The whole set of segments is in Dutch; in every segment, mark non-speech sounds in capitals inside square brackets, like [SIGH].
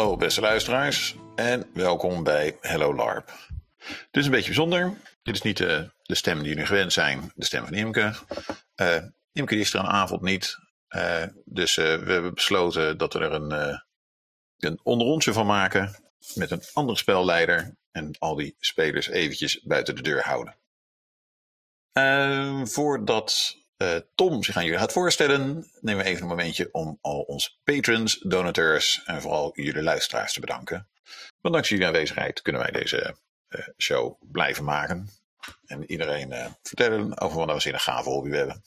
Hallo beste luisteraars en welkom bij Hello LARP. Dit is een beetje bijzonder. Dit is niet de, de stem die jullie gewend zijn, de stem van Imke. Uh, Imke is er avond niet, uh, dus we hebben besloten dat we er een, een onderontje van maken met een andere spelleider en al die spelers eventjes buiten de deur houden. voordat uh, Tom zich aan jullie gaat voorstellen, nemen we even een momentje om al onze patrons, donateurs en vooral jullie luisteraars te bedanken. Want dankzij jullie aanwezigheid kunnen wij deze uh, show blijven maken. En iedereen uh, vertellen over wat we in een gave hobby hebben.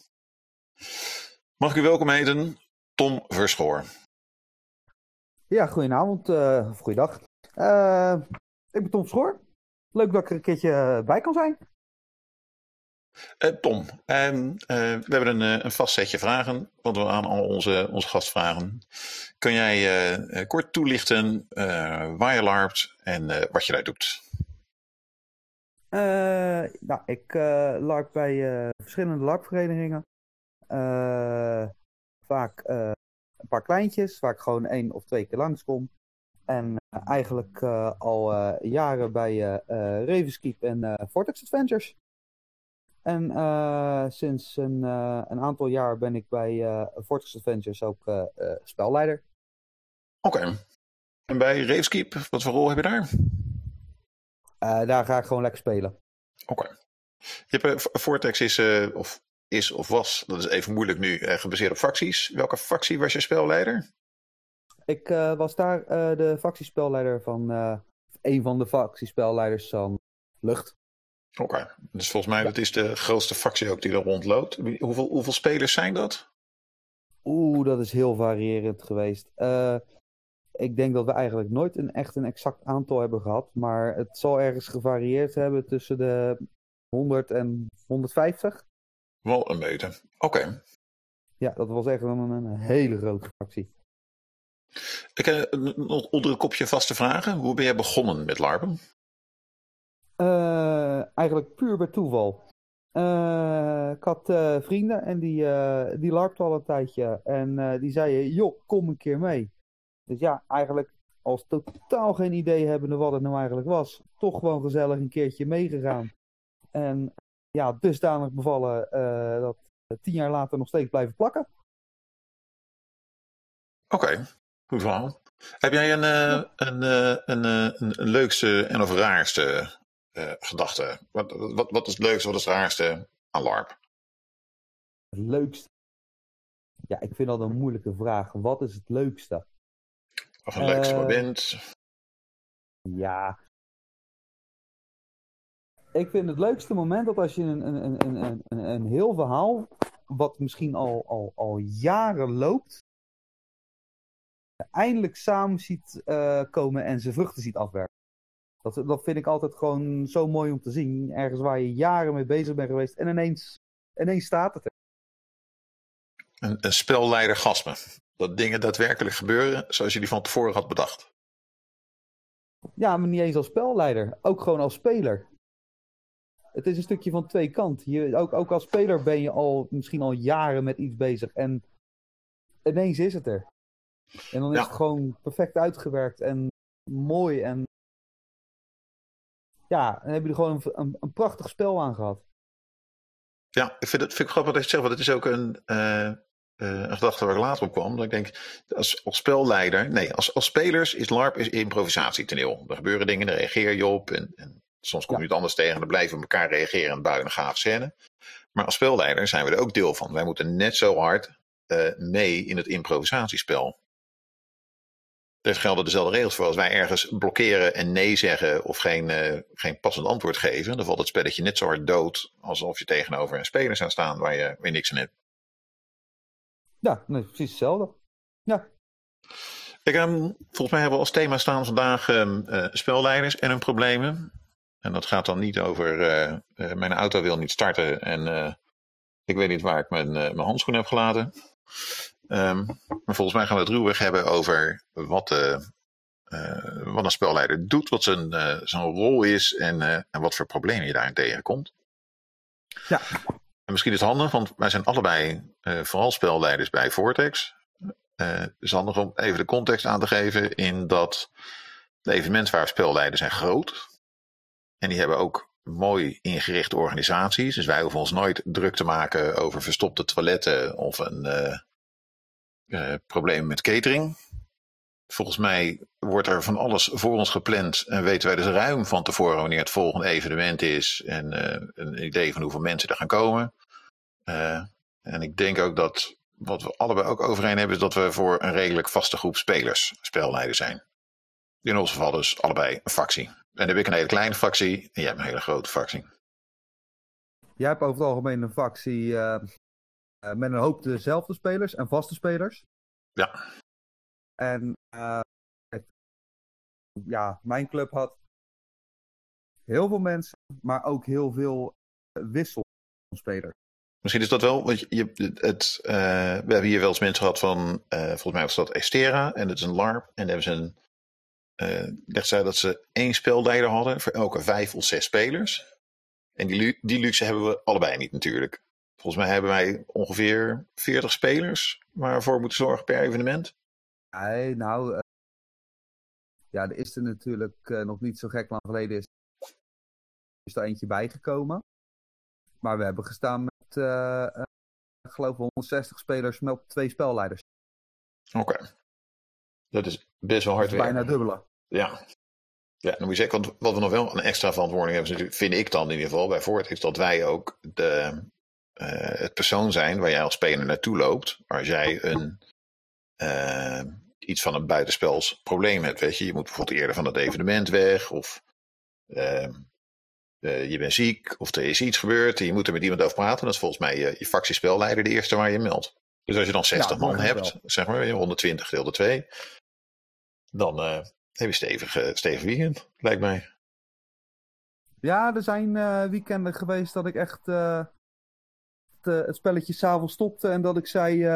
Mag ik u welkom heten, Tom Verschoor. Ja, goedenavond of goeiedag. ik ben Tom Verschoor. Leuk dat ik er een keertje bij kan zijn. Uh, Tom, uh, uh, we hebben een, eh, een, vast setje vragen, wat we aan al onze, onze gast vragen. Kun jij kort toelichten waar je larpt en wat je daar doet? nou, ik larp bij verschillende larpverenigingen. vaak een paar kleintjes, waar ik gewoon één of twee keer langskom. En eigenlijk al jaren bij Ravenskeep en Vortex Adventures. En uh, sinds een, uh, een, aantal jaar ben ik bij uh, Vortex Adventures ook spelleider. Oké. Okay. En bij Raveskeep, wat voor rol heb je daar? daar ga ik gewoon lekker spelen. Oké. Okay. Vortex is, of, is of was, dat is even moeilijk nu, gebaseerd op facties. Welke factie was je spelleider? Ik was daar de factiespelleider van, een van de factiespelleiders van Lucht. Oké, dus volgens mij dat is de grootste factie ook die er rondloopt. Hoeveel, hoeveel spelers zijn dat? Oeh, dat is heel variërend geweest. Uh, ik denk dat we eigenlijk nooit een echt een exact aantal hebben gehad. Maar het zal ergens gevarieerd hebben tussen de 100 en 150. Wel een meter. Oké. Ja, dat was echt een, een hele grote factie. Ik heb nog onder een kopje vaste vragen. Hoe ben jij begonnen met LARPen? Uh, eigenlijk puur bij toeval. Uh, ik had uh, vrienden en die, die larpten al een tijdje. En die zeiden, joh, kom een keer mee. Dus ja, eigenlijk als totaal geen idee hebbende wat het nou eigenlijk was. Toch gewoon gezellig een keertje meegegaan. En ja, dusdanig bevallen dat tien jaar later nog steeds blijven plakken. Oké, okay. goed verhaal. Heb jij een, een, een, een, een, leukste en of raarste uh, gedachte? Wat, wat, wat is het leukste, wat is het raarste aan LARP? Het leukste? Ja, ik vind dat een moeilijke vraag. Wat is het leukste? Of een leukste uh, moment? Ja. Ik vind het leukste moment dat als je een, een, een, een, een, een heel verhaal, wat misschien al, al, al jaren loopt, eindelijk samen ziet uh, komen en zijn vruchten ziet afwerken. Dat, dat vind ik altijd gewoon zo mooi om te zien. Ergens waar je jaren mee bezig bent geweest en ineens, ineens staat het er. Een, een spelleidergasme. Dat dingen daadwerkelijk gebeuren zoals je die van tevoren had bedacht. Ja, maar niet eens als spelleider. Ook gewoon als speler. Het is een stukje van twee kanten. Je, ook, ook als speler ben je al misschien al jaren met iets bezig. En ineens is het er. En dan is het gewoon perfect uitgewerkt en mooi en ja, dan heb je er gewoon een, een, een, prachtig spel aan gehad. Ja, ik vind het, vind ik grappig dat je zegt, want het is ook een, uh, uh, een gedachte waar ik later op kwam. Dat ik denk, als, als spelleider, nee, als, als spelers is LARP is improvisatietoneel. Er gebeuren dingen, daar reageer je op en, en soms kom je ja. het anders tegen en dan blijven we elkaar reageren en buiten een gaaf scène. Maar als spelleider zijn we er ook deel van. Wij moeten net zo hard uh, mee in het improvisatiespel. Er gelden dezelfde regels voor. Als wij ergens blokkeren en nee zeggen of geen, uh, geen passend antwoord geven, dan valt het spelletje net zo hard dood alsof je tegenover een speler zou staan waar je, weer niks aan hebt. Ja, nee, precies hetzelfde. Ja. Ik, um, volgens mij hebben we als thema staan vandaag um, uh, spelleiders en hun problemen. En dat gaat dan niet over uh, mijn auto wil niet starten en ik weet niet waar ik mijn, mijn handschoen heb gelaten. Um, maar volgens mij gaan we het ruwweg hebben over wat, uh, uh, wat een spelleider doet, wat zijn, uh, zijn rol is en, en wat voor problemen je daarin tegenkomt. Ja. En misschien is het handig, want wij zijn allebei vooral spelleiders bij Vortex. Het is handig om even de context aan te geven in dat de evenementwaarspelleiders zijn groot. En die hebben ook mooi ingerichte organisaties. Dus wij hoeven ons nooit druk te maken over verstopte toiletten of een uh, probleem met catering. Volgens mij wordt er van alles voor ons gepland en weten wij dus ruim van tevoren wanneer het volgende evenement is en uh, een idee van hoeveel mensen er gaan komen. en ik denk ook dat wat we allebei ook overeen hebben, is dat we voor een redelijk vaste groep spelers spelleiders zijn. In ons geval dus allebei een fractie. En dan heb ik een hele kleine fractie en jij hebt een hele grote fractie. Jij hebt over het algemeen een fractie met een hoop dezelfde spelers en vaste spelers. Ja. En uh, het, ja, mijn club had heel veel mensen, maar ook heel veel wisselspelers. Misschien is dat wel, want je, het, uh, we hebben hier wel eens mensen gehad van, uh, volgens mij was dat Estera en dat is een LARP. En hebben ze een, uh, zij dat ze één spelleider hadden voor elke vijf of zes spelers. En die, die luxe hebben we allebei niet natuurlijk. Volgens mij hebben wij ongeveer 40 spelers waarvoor moeten zorgen per evenement. Nee, nou, ja, er is er natuurlijk nog niet zo gek lang geleden is, is er eentje bijgekomen. Maar we hebben gestaan met, uh, uh, ik geloof 160 spelers met twee spelleiders. Oké. Okay. Dat is best wel hard werken. Bijna dubbele. Ja. Ja, dan moet je zeggen, want wat we nog wel een extra verantwoording hebben, vind ik dan in ieder geval bij Voort, is dat wij ook de, het persoon zijn waar jij als speler naartoe loopt. Als jij een, iets van een buitenspels probleem hebt, weet je. Je moet bijvoorbeeld eerder van het evenement weg of uh, je bent ziek of er is iets gebeurd en je moet er met iemand over praten. Dat is volgens mij je, je fractiespelleider de eerste waar je meldt. Dus als je dan 60 ja, man hebt, wel. zeg maar 120 gedeeld door 2, dan uh, heb je stevig, uh, stevig weekend, lijkt mij. Ja, er zijn weekenden geweest dat ik echt het, het spelletje s'avonds stopte en dat ik zei: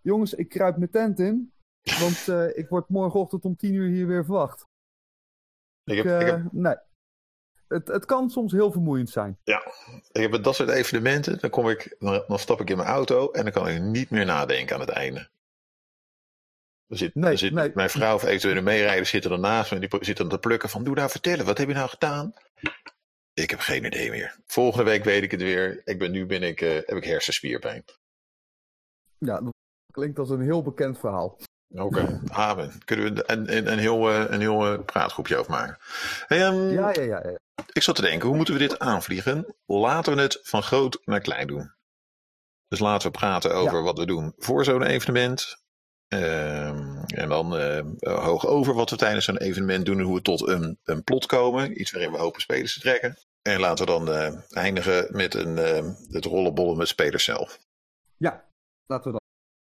Jongens, ik kruip mijn tent in, want ik word morgenochtend om 10 uur hier weer verwacht. Ik heb, ik heb... Nee het, het kan soms heel vermoeiend zijn. Ja, ik heb dat soort evenementen. Dan, kom ik, dan, dan, stap ik in mijn auto en dan kan ik niet meer nadenken aan het einde. Er zit, nee, zit nee. Mijn vrouw of eventuele meerijder zitten ernaast me en die zitten te plukken van doe nou vertellen, wat heb je nou gedaan? Ik heb geen idee meer. Volgende week weet ik het weer. Ik ben, nu ben ik, uh, heb ik hersenspierpijn. Ja, dat klinkt als een heel bekend verhaal. Oké, okay. [LAUGHS] Amen. Kunnen we een, een, een heel, een heel praatgroepje over maken? Hey, um, ja, ja, ja, ja. Ik zat te denken, hoe moeten we dit aanvliegen? Laten we het van groot naar klein doen. Dus laten we praten over ja. wat we doen voor zo'n evenement. Um, en dan uh, hoog over wat we tijdens zo'n evenement doen en hoe we tot een, een plot komen. Iets waarin we hopen spelers te trekken. En laten we dan uh, eindigen met een, uh, het rollenbollen met spelers zelf. Ja, laten we dat.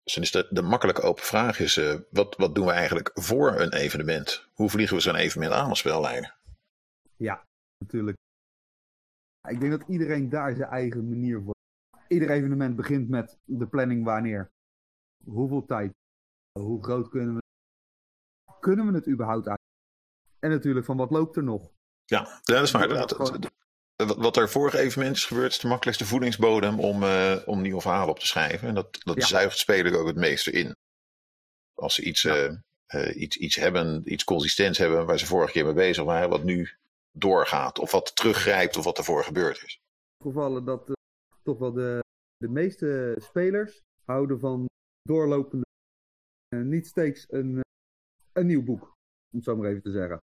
Dus dan is de, de makkelijke open vraag is, wat, wat doen we eigenlijk voor een evenement? Hoe vliegen we zo'n evenement aan als spelleider? Ja, natuurlijk. Ik denk dat iedereen daar zijn eigen manier voor. Ieder evenement begint met de planning wanneer. Hoeveel tijd? Hoe groot kunnen we Kunnen we het überhaupt uit? En natuurlijk van wat loopt er nog? Ja, dat is waar. Wat er vorige evenement is gebeurd, is de makkelijkste voedingsbodem om, uh, om nieuwe verhalen op te schrijven. En dat, dat ja. zuigt speler ook het meeste in. Als ze iets, ja. uh, uh, iets, iets hebben, iets consistents hebben waar ze vorige keer mee bezig waren, wat nu doorgaat. Of wat teruggrijpt of wat ervoor gebeurd is. Gevallen dat toch wel de, de meeste spelers houden van doorlopende, niet steeds een, uh, een nieuw boek. Om het zo maar even te zeggen.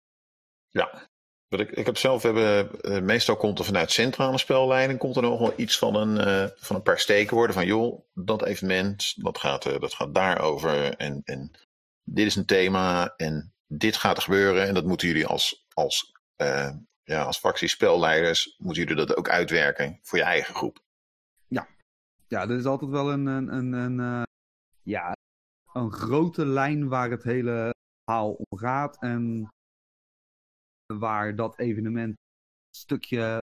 Ja, wat ik, ik heb zelf hebben, meestal komt er vanuit centrale spelleiding komt er nog wel iets van een, van een paar steken worden van joh, dat evenement, dat gaat, dat gaat daarover en, en dit is een thema en dit gaat er gebeuren en dat moeten jullie als, als ja, als fractiespelleiders moeten jullie dat ook uitwerken voor je eigen groep. Ja, ja er is altijd wel een, een, een, een ja, een grote lijn waar het hele verhaal om gaat en waar dat evenement een stukje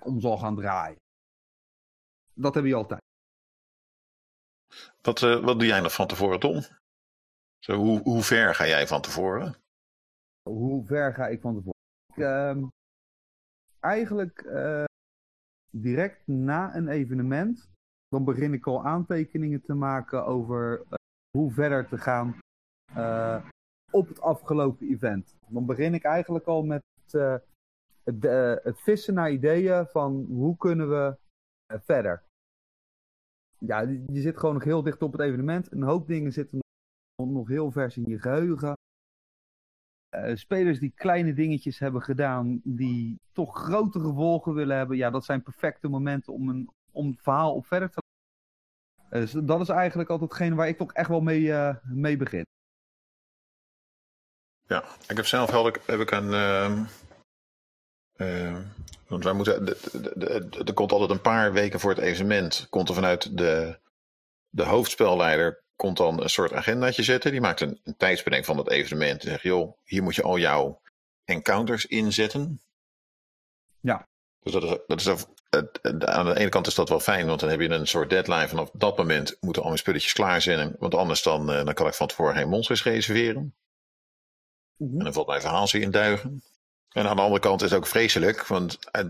om zal gaan draaien. Dat heb je altijd. Wat, uh, wat doe jij nog van tevoren, Tom? Zo, hoe, hoe ver ga jij van tevoren? Hoe ver ga ik van tevoren? uh, eigenlijk uh, direct na een evenement, dan begin ik al aantekeningen te maken over uh, hoe verder te gaan op het afgelopen event. Dan begin ik eigenlijk al met het, het, het vissen naar ideeën van hoe kunnen we verder. Ja, je zit gewoon nog heel dicht op het evenement. Een hoop dingen zitten nog heel vers in je geheugen. Spelers die kleine dingetjes hebben gedaan, die toch grote gevolgen willen hebben, ja, dat zijn perfecte momenten om, een, om het verhaal op verder te dus dat is eigenlijk altijd hetgene waar ik toch echt wel mee, uh, mee begin. Ja, ik heb zelf heb ik, heb ik een. Ehm, ehm, want wij moeten. Er komt altijd een paar weken voor het evenement. Komt er vanuit de, de hoofdspelleider komt dan een soort agendaatje zetten. Die maakt een, een tijdsplanning van het evenement. En zegt, joh, hier moet je al jouw encounters inzetten. Ja. Dus dat is, dat is aan de ene kant is dat wel fijn, want dan heb je een soort deadline. Vanaf dat moment moeten al mijn spulletjes klaar zijn. Want anders dan, eh, dan kan ik van tevoren geen monsters reserveren. Mhm. En dan valt mijn verhaal in duigen. En aan de andere kant is het ook vreselijk, want eh,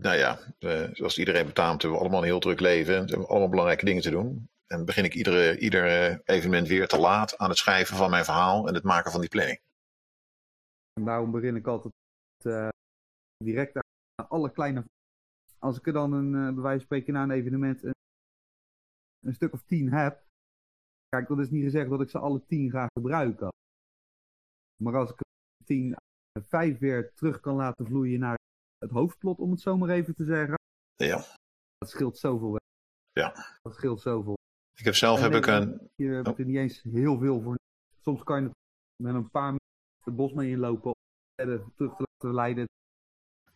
nou ja, eh, zoals iedereen betaamt, hebben we allemaal een heel druk leven. We hebben allemaal belangrijke dingen te doen. En begin ik iedere, ieder evenement weer te laat aan het schrijven van mijn verhaal en het maken van die planning. En daarom begin ik altijd uh, direct aan alle kleine. Als ik er dan een, uh, bij wijze van spreken na een evenement een, een, stuk of tien heb. Kijk, dat is niet gezegd dat ik ze alle tien ga gebruiken. Maar als ik er tien, vijf weer terug kan laten vloeien naar het hoofdplot, om het zo maar even te zeggen. Ja. Dat scheelt zoveel. Ja. Dat scheelt zoveel. Ik heb zelf heb ik een. Je hebt oh. er niet eens heel veel voor. Soms kan je met een paar het bos mee inlopen om terug te leiden.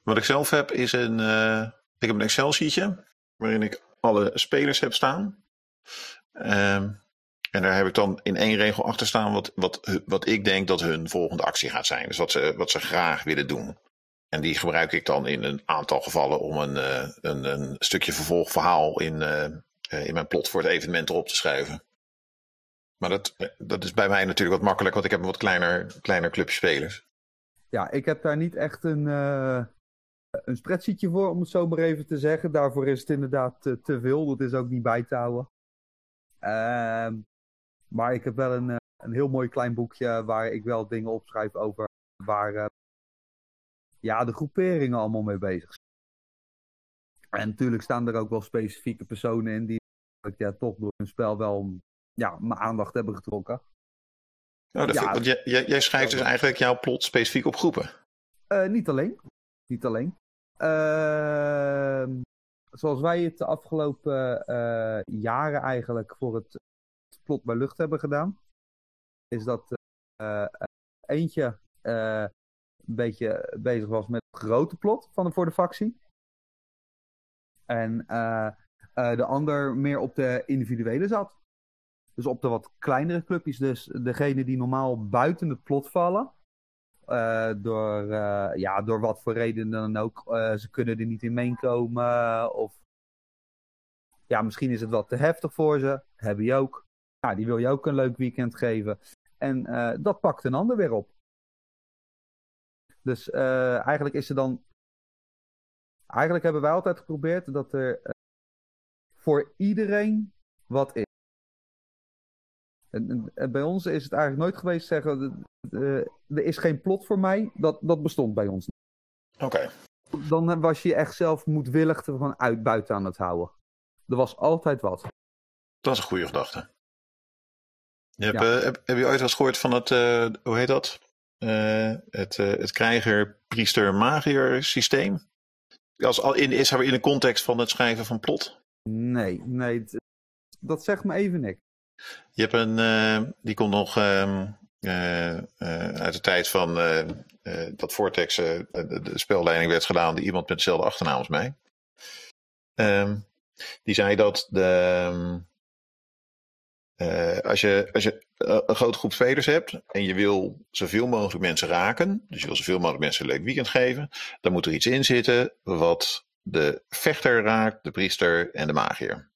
Wat ik zelf heb is een. Uh, ik heb een Excel-sheetje waarin ik alle spelers heb staan. Um, en daar heb ik dan in één regel achter staan wat, wat, wat ik denk dat hun volgende actie gaat zijn. Dus wat ze, wat ze graag willen doen. En die gebruik ik dan in een aantal gevallen om een, uh, een, een stukje vervolgverhaal in, uh, uh, in mijn plot voor het evenement erop te schrijven. Maar dat, dat is bij mij natuurlijk wat makkelijk, want ik heb een wat kleiner, kleiner clubje spelers. Ja, ik heb daar niet echt een, een spreadsheetje voor, om het zo maar even te zeggen. Daarvoor is het inderdaad te, te veel. Dat is ook niet bij te houden. Uh, maar ik heb wel een, een heel mooi klein boekje waar ik wel dingen opschrijf over waar uh, ja, de groeperingen allemaal mee bezig zijn. En natuurlijk staan er ook wel specifieke personen in die ja, toch door hun spel wel ja, mijn aandacht hebben getrokken. Oh, dat ja, want jij, jij, schrijft dus eigenlijk jouw plot specifiek op groepen? Uh, niet alleen. Niet alleen. Uh, zoals wij het de afgelopen uh, jaren eigenlijk voor het plot bij lucht hebben gedaan, is dat eh, eentje een beetje bezig was met het grote plot van de, voor de factie. En de ander meer op de individuele zat. Dus op de wat kleinere clubjes. Dus degene die normaal buiten het plot vallen. Uh, door, uh, ja, door wat voor reden dan ook. ze kunnen er niet in meekomen. Of ja, misschien is het wat te heftig voor ze. Hebben je ook. Ja, die wil je ook een leuk weekend geven. En dat pakt een ander weer op. Dus eigenlijk is er dan. Eigenlijk hebben wij altijd geprobeerd dat er voor iedereen wat is. En, en, bij ons is het eigenlijk nooit geweest zeggen, er is geen plot voor mij. Dat, dat bestond bij ons. Oké. Dan was je echt zelf moedwillig van uit buiten aan het houden. Er was altijd wat. Dat is een goede gedachte. Je hebt, uh, heb, heb, je ooit wel eens gehoord van het, uh, hoe heet dat? Het, het krijger-priester-magier systeem? Als, in, is in de context van het schrijven van plot? Nee, nee, dat zegt me even niks. Je hebt een, uh, die komt nog uh, uh, uit de tijd van dat Vortex de, de, spelleiding werd gedaan door iemand met dezelfde achternaam als mij. Ehm, die zei dat de, als je, als je een grote groep spelers hebt en je wil zoveel mogelijk mensen raken, dus je wil zoveel mogelijk mensen een leuk weekend geven, dan moet er iets in zitten wat de vechter raakt, de priester en de magier.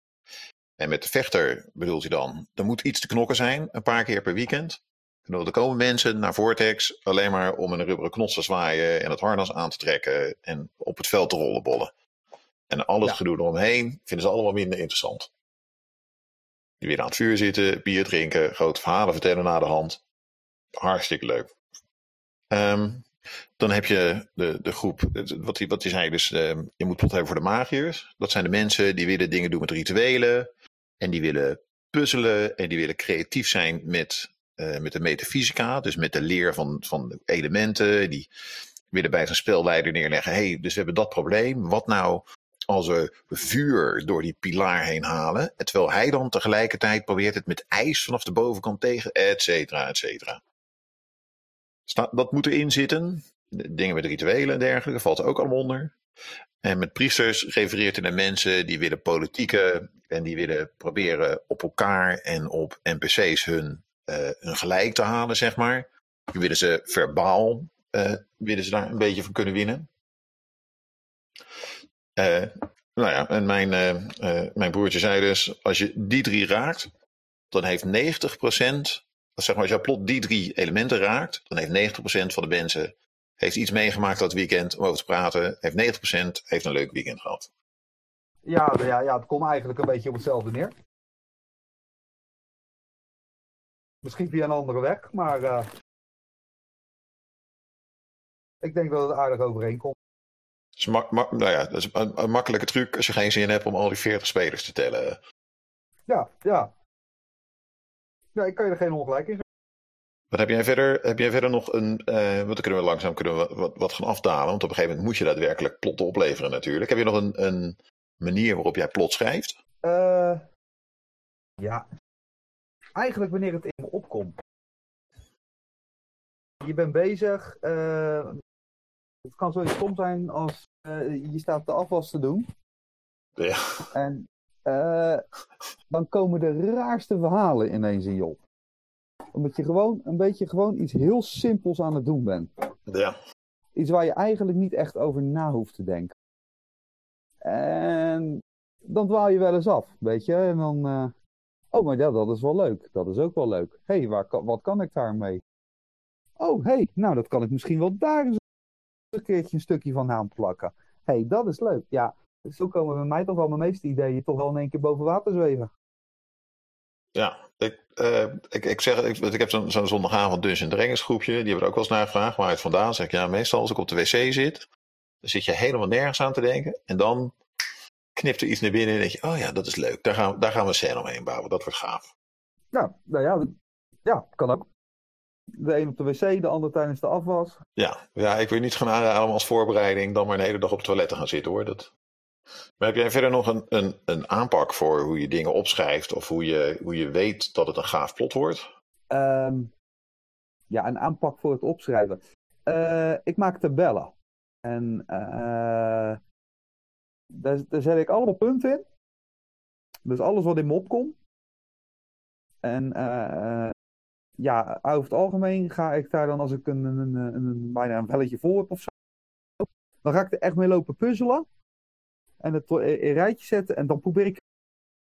En met de vechter bedoelt hij dan, er moet iets te knokken zijn, een paar keer per weekend. En er komen mensen naar Vortex alleen maar om een rubberen knots te zwaaien en het harnas aan te trekken en op het veld te rollenbollen. En al het gedoe eromheen vinden ze allemaal minder interessant. Die willen aan het vuur zitten, bier drinken, grote verhalen vertellen na de hand. Hartstikke leuk. Ehm, dan heb je de, de groep, wat hij wat die zei, dus ehm, je moet plot hebben voor de magiërs. Dat zijn de mensen die willen dingen doen met rituelen. En die willen puzzelen en die willen creatief zijn met, uh, met de metafysica. Dus met de leer van, van elementen. Die willen bij zijn spelleider neerleggen. hey, dus we hebben dat probleem. Wat nou als we vuur door die pilaar heen halen. Terwijl hij dan tegelijkertijd probeert het met ijs vanaf de bovenkant tegen, et cetera, et cetera. Dat moet erin zitten. Dingen met rituelen en dergelijke valt ook allemaal onder. En met priesters refereert hij naar mensen die willen politieke en die willen proberen op elkaar en op NPC's hun, uh, gelijk te halen, zeg maar. Die willen ze verbaal, uh, willen ze daar een beetje van kunnen winnen. Uh, nou ja, en mijn, mijn broertje zei dus, als je die drie raakt, dan heeft 90%, zeg maar als je plot die drie elementen raakt, dan heeft 90% van de mensen heeft iets meegemaakt dat weekend om over te praten. Heeft 90% heeft een leuk weekend gehad. Ja, ja, ja, het komt eigenlijk een beetje op hetzelfde neer. Misschien via een andere weg, maar uh, ik denk dat het aardig overeenkomt. Dat is, nou ja, dat is een, een, makkelijke truc als je geen zin hebt om al die 40 spelers te tellen. Ja, ja. Ja, ik kan je er geen ongelijk in wat heb jij verder, heb jij verder nog een. Uh, want dan kunnen we langzaam kunnen we wat, wat, gaan afdalen. Want op een gegeven moment moet je daadwerkelijk plotten opleveren, natuurlijk. Heb je nog een, een manier waarop jij plot schrijft? Uh, ja. Eigenlijk wanneer het in me opkomt. Je bent bezig. Uh, het kan zoiets stom zijn als je staat de afwas te doen. Ja. En dan komen de raarste verhalen ineens in je op omdat je gewoon een beetje gewoon iets heel simpels aan het doen bent. Ja. Iets waar je eigenlijk niet echt over na hoeft te denken. En dan dwaal je wel eens af, weet je. En dan, uh... oh, maar ja, dat is wel leuk. Dat is ook wel leuk. Hé, hey, wat kan ik daarmee? Oh, hé, hey, nou, dat kan ik misschien wel daar een keertje een stukje van aanplakken. Hé, hey, dat is leuk. Ja, zo komen bij mij toch wel mijn meeste ideeën toch wel in één keer boven water zweven. Ja, ik, uh, ik, ik zeg, ik, ik heb zo'n zo zondagavond Dungeons Dragons groepje. Die hebben er ook wel eens naar gevraagd waar het vandaan. Zeg ik, ja, meestal als ik op de wc zit, dan zit je helemaal nergens aan te denken. En dan knipt er iets naar binnen en denk je, oh ja, dat is leuk. Daar gaan, daar gaan we een scène omheen bouwen. Dat wordt gaaf. Nou, nou ja, ja, kan ook. De een op de wc, de ander tijdens de afwas. Ja, ja ik wil niet gaan aanraden als voorbereiding dan maar een hele dag op het toilet te gaan zitten hoor. Dat, maar heb jij verder nog een, een, een aanpak voor hoe je dingen opschrijft of hoe je, hoe je weet dat het een gaaf plot wordt? Um, ja, een aanpak voor het opschrijven. Uh, ik maak tabellen. En uh, daar, daar zet ik allemaal punten in. Dus alles wat in me opkomt. En uh, ja, over het algemeen ga ik daar dan als ik een, een, een, een bijna een velletje voor heb of zo. Dan ga ik er echt mee lopen puzzelen en het in rijtje zetten. En dan probeer ik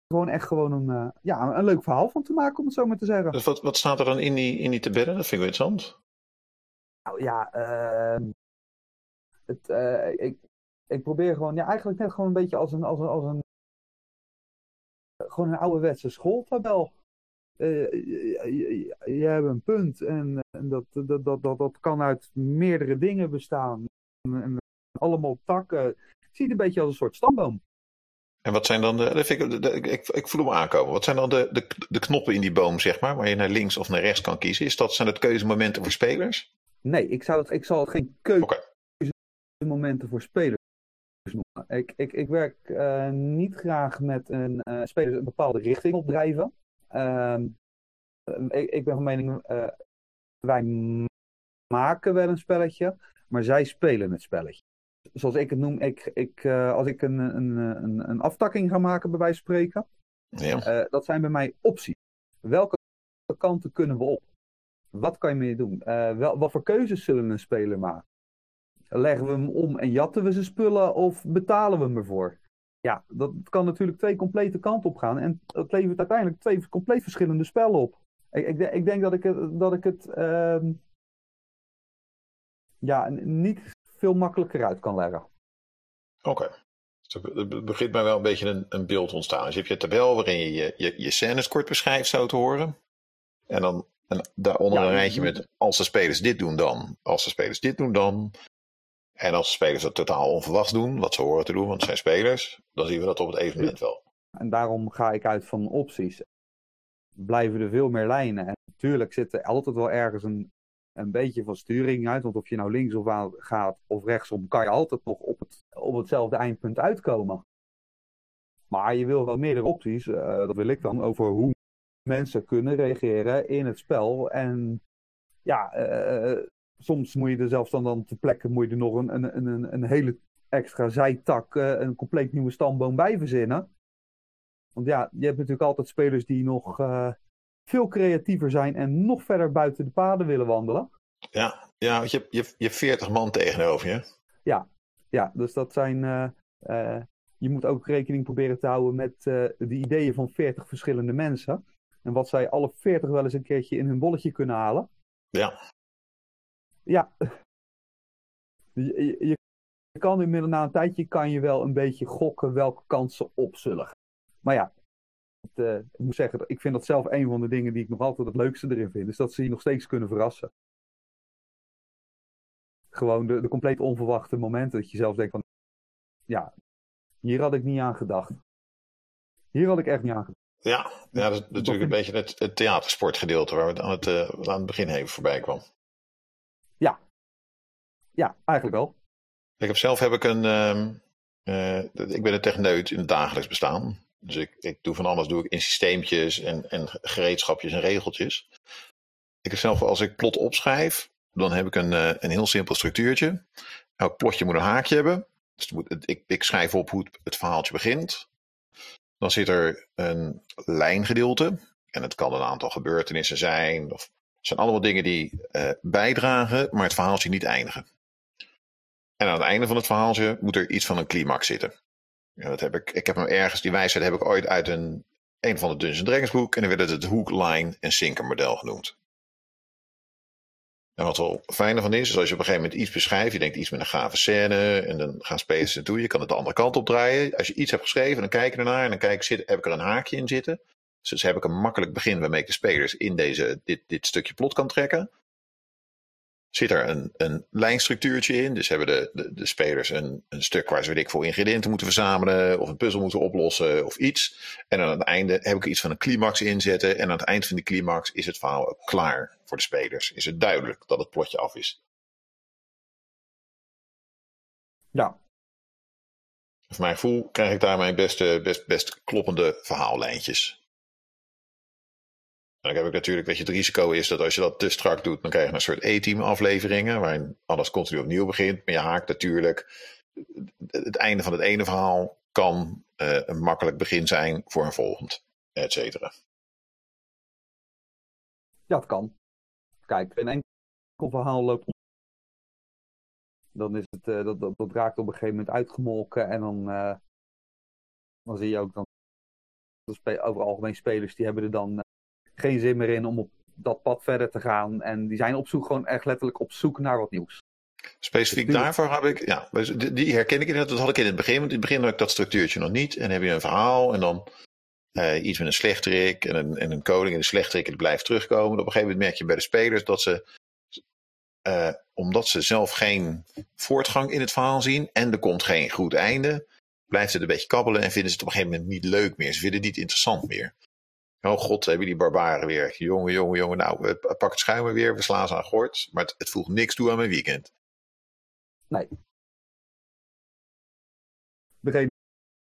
gewoon echt gewoon een, uh, ja, een leuk verhaal van te maken, om het zo maar te zeggen. Dus wat, wat staat er dan in die, in die tabellen? Dat vind ik wel interessant. Nou ja, uh, het, uh, ik, ik probeer gewoon, ja, eigenlijk net gewoon een beetje als een, als een, als een gewoon een ouderwetse schooltabel. Uh, je, je, je, hebt een punt en, en dat, dat, dat, dat, dat kan uit meerdere dingen bestaan. En, en allemaal takken ziet een beetje als een soort stamboom. En wat zijn dan de, ik, ik, ik, voel hem aankomen. Wat zijn dan de, de, de, knoppen in die boom, zeg maar, waar je naar links of naar rechts kan kiezen? Is dat, zijn het keuzemomenten voor spelers? Nee, ik, zou het, ik zal het geen keuzemomenten voor spelers noemen. Ik, ik, ik werk uh, niet graag met een uh, spelers een bepaalde richting opdrijven. Uh, ik, ik, ben van mening, wij maken wel een spelletje, maar zij spelen het spelletje zoals ik het noem, ik, ik, als ik een, een, een, een aftakking ga maken, bij wijze van spreken, ja. dat zijn bij mij opties. Welke kanten kunnen we op? Wat kan je mee doen? Uh, wel, wat voor keuzes zullen een speler maken? Leggen we hem om en jatten we zijn spullen of betalen we hem ervoor? Ja, dat kan natuurlijk twee complete kanten op gaan. En dat levert uiteindelijk twee compleet verschillende spellen op. Ik, ik, ik denk dat ik het, dat ik het uh, ja, niet veel makkelijker uit kan leggen. Oké. Okay. Er begint mij wel een beetje een, een beeld ontstaan. Dus je hebt je tabel waarin je je, je, je scènes kort beschrijft, zo te horen. En dan en daaronder Ja, een rijtje je- met als de spelers dit doen dan. Als de spelers dit doen dan. En als spelers dat totaal onverwachts doen, wat ze horen te doen, want het zijn spelers, dan zien we dat op het evenement wel. En daarom ga ik uit van opties. Blijven er veel meer lijnen. En natuurlijk zit er altijd wel ergens een, een beetje van sturing uit. Want of je nou links of aan gaat of rechtsom, kan je altijd nog op, het, op hetzelfde eindpunt uitkomen. Maar je wil wel meerdere opties, eh, dat wil ik dan, over hoe mensen kunnen reageren in het spel. En ja, eh, soms moet je er zelfs dan, dan ter plekke moet je er nog een, een, een, een hele extra zijtak, eh, een compleet nieuwe stamboom bij verzinnen. Want ja, je hebt natuurlijk altijd spelers die nog eh, veel creatiever zijn en nog verder buiten de paden willen wandelen. Ja, ja want je, hebt- je, hebt- je hebt 40 man tegenover je. Ja, dus dat zijn. eh, je moet ook rekening proberen te houden met de ideeën van 40 verschillende mensen. En wat zij alle 40 wel eens een keertje in hun bolletje kunnen halen. Ja, Ja. Je, je, je kan inmiddels na een tijdje kan je wel een beetje gokken welke kant ze op zullen gaan. Maar ja, het, eh, ik moet zeggen, ik vind dat zelf een van de dingen die ik nog altijd het leukste erin vind. Is dat ze je nog steeds kunnen verrassen. Gewoon de, de compleet onverwachte momenten dat je zelf denkt van, ja, hier had ik niet aan gedacht. Hier had ik echt niet aan gedacht. ja, ja dat is natuurlijk een beetje het, het theatersportgedeelte waar we aan het, eh, aan het begin even voorbij kwam. Ja, eigenlijk wel. Ik heb zelf heb ik een. ehm, eh, ik ben een techneut in het dagelijks bestaan. Dus ik, ik doe van alles doe ik in systeempjes en, en gereedschapjes en regeltjes. Ik heb zelf, als ik plot opschrijf, dan heb ik een, eh, een heel simpel structuurtje. Elk plotje moet een haakje hebben. Dus moet, ik, ik schrijf op hoe het, het verhaaltje begint. Dan zit er een lijngedeelte. En het kan een aantal gebeurtenissen zijn. Of, het zijn allemaal dingen die eh, bijdragen, maar het verhaaltje niet eindigen. En aan het einde van het verhaaltje moet er iets van een climax zitten. Ja, dat heb ik, ik heb hem ergens, die wijsheid heb ik ooit uit een, een van de Dungeons Dragons boek. En dan werd het het hook, line en sinker model genoemd. En wat wel fijn ervan is, is als je op een gegeven moment iets beschrijft. Je denkt iets met een gave scène. En dan gaan spelers naartoe. Je kan het de andere kant opdraaien. Als je iets hebt geschreven, dan kijk je ernaar. En dan kijk zit, heb ik er een haakje in zitten. Dus heb ik een makkelijk begin waarmee ik de spelers in deze, dit, dit stukje plot kan trekken zit er een, een lijnstructuurtje in. Dus hebben de, de, de spelers een, een stuk waar ze weet ik voor ingrediënten moeten verzamelen. Of een puzzel moeten oplossen of iets. En aan het einde heb ik iets van een climax inzetten. En aan het eind van die climax is het verhaal ook klaar voor de spelers. Is het duidelijk dat het plotje af is. Ja, Voor mijn gevoel krijg ik daarmee best, eh, best, best kloppende verhaallijntjes. Dan heb ik natuurlijk, weet je, het risico is dat als je dat te strak doet, dan krijg je een soort E-team afleveringen, waarin alles continu opnieuw begint. Maar je haakt natuurlijk, het einde van het ene verhaal kan eh, een makkelijk begin zijn voor een volgend, et cetera. ja, het kan. Kijk, een enkel verhaal loopt dan is het, eh, dat, dat, raakt op een gegeven moment uitgemolken en dan, eh, dan zie je ook dan spe- over algemeen spelers die hebben er dan geen zin meer in om op dat pad verder te gaan en die zijn op zoek gewoon echt letterlijk op zoek naar wat nieuws. Specifiek Tuurlijk. daarvoor heb ik, ja, dus die herken ik inderdaad. Dat had ik in het begin. Want in het begin had ik dat structuurtje nog niet. En dan heb je een verhaal en dan eh, iets met een slechterik en een, en een koning. En de slechterik die blijft terugkomen. Op een gegeven moment merk je bij de spelers dat ze, eh, omdat ze zelf geen voortgang in het verhaal zien en er komt geen goed einde, blijft het een beetje kabbelen en vinden ze het op een gegeven moment niet leuk meer. Ze vinden het niet interessant meer. Oh god, hebben die barbaren weer. Jongen, jongen, jongen. Nou, we pakken het schuim weer. We slaan ze aan gort. Maar het, het voegt niks toe aan mijn weekend. Degenen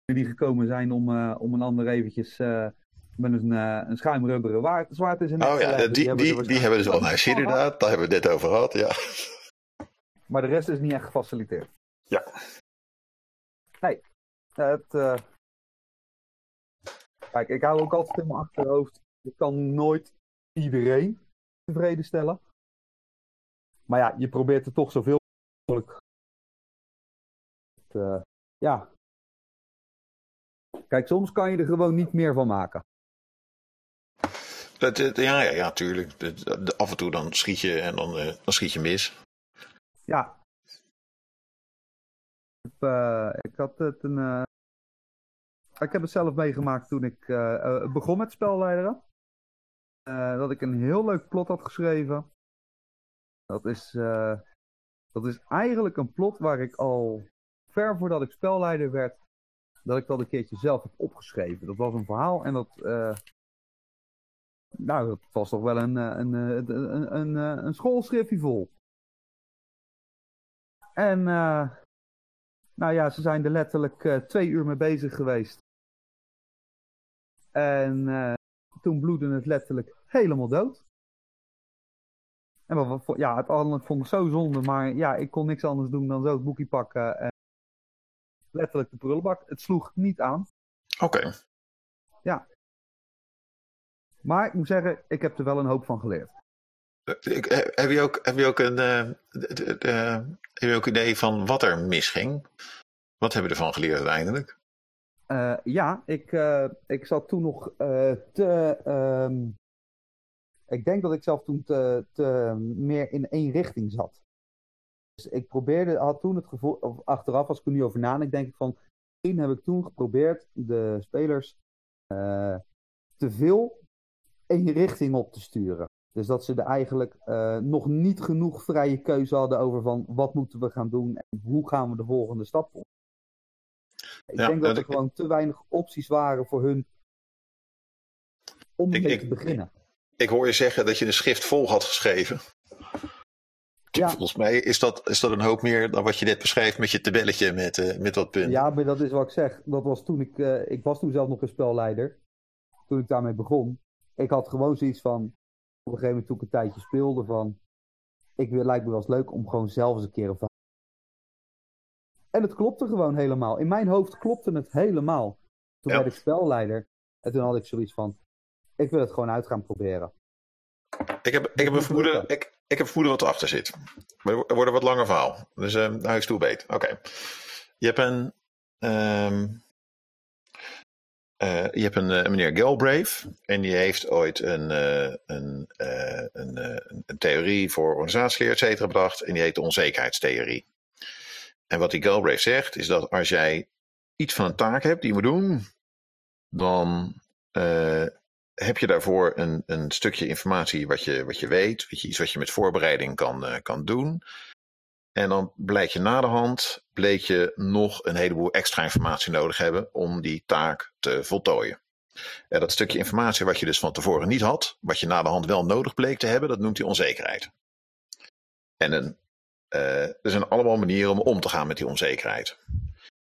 die gekomen zijn om, eh, om een ander eventjes eh, met een, eh, een schuimrubberen waard, zwaard nek Oh ja, leggen, die, hebben die, die hebben dus wel gehad. inderdaad. Daar hebben we het net over gehad, ja. Maar de rest is niet echt gefaciliteerd. Ja. Nee. Het, Kijk, ik hou ook altijd in mijn achterhoofd. Je kan nooit iedereen tevreden stellen. Maar ja, je probeert er toch zoveel mogelijk. Ja. Kijk, soms kan je er gewoon niet meer van maken. Dat, ja, ja, ja, tuurlijk. Af en toe dan schiet je en dan, eh, dan schiet je mis. Ja. Ik, eh, ik had het een, eh, ik heb het zelf meegemaakt toen ik begon met spelleideren. dat ik een heel leuk plot had geschreven. Dat is, dat is eigenlijk een plot waar ik al ver voordat ik spelleider werd, dat ik dat een keertje zelf heb opgeschreven. Dat was een verhaal en dat, nou, dat was toch wel een, een, een, een, een, schoolschriftje vol. En nou ja, ze zijn er letterlijk twee uur mee bezig geweest. En uh, toen bloedde het letterlijk helemaal dood. En wat, ja, het vond ik zo zonde, maar ja, ik kon niks anders doen dan zo het boekje pakken en letterlijk de prullenbak. Het sloeg niet aan. Oké. Ja. Maar ik moet zeggen, ik heb er wel een hoop van geleerd. Heb je ook, heb je ook een, uh, heb je ook idee van wat er misging? Wat hebben we ervan geleerd uiteindelijk? Uh, ja, ik, uh, ik zat toen nog uh, te. Um, ik denk dat ik zelf toen te, te meer in één richting zat. Dus ik probeerde, had toen het gevoel, of achteraf als ik er nu over nadenk, denk ik van. Misschien heb ik toen geprobeerd de spelers te veel één richting op te sturen. Dus dat ze er eigenlijk nog niet genoeg vrije keuze hadden over van wat moeten we gaan doen en hoe gaan we de volgende stap doen. Ik ja, denk dat er gewoon te weinig opties waren voor hun om mee te beginnen. Ik, ik, hoor je zeggen dat je een schrift vol had geschreven. Ja. Volgens mij is dat, is dat een hoop meer dan wat je net beschrijft met je tabelletje met, uh, met wat punten. Ja, maar dat is wat ik zeg. Dat was toen ik, uh, ik was toen zelf nog een spelleider. Toen ik daarmee begon. Ik had gewoon zoiets van, op een gegeven moment toen ik een tijdje speelde van... Ik wil, lijkt me wel eens leuk om gewoon zelf eens een keer een En het klopte gewoon helemaal. In mijn hoofd klopte het helemaal. Toen werd ik spelleider. En toen had ik zoiets van... Ik wil het gewoon uit gaan proberen. Ik heb, ik heb een vermoeden, ik, ik heb vermoeden wat erachter zit. Maar wordt een wat langer verhaal. Dus uh, nou is toe beet. Oké. Je hebt een... Um, uh, je hebt een, uh, meneer Galbraith en die heeft ooit een, uh, een, een, een, theorie voor organisatieleer, et cetera, bedacht. En die heet de onzekerheidstheorie. En wat die Galbraith zegt, is dat als jij iets van een taak hebt die je moet doen, dan heb je daarvoor een, een stukje informatie wat je, wat je weet, je, iets wat je met voorbereiding kan, kan doen. En dan blijkt je na de hand, bleek je nog een heleboel extra informatie nodig hebben om die taak te voltooien. En dat stukje informatie wat je dus van tevoren niet had, wat je na de hand wel nodig bleek te hebben, dat noemt hij onzekerheid. En een, uh, er zijn allemaal manieren om om te gaan met die onzekerheid.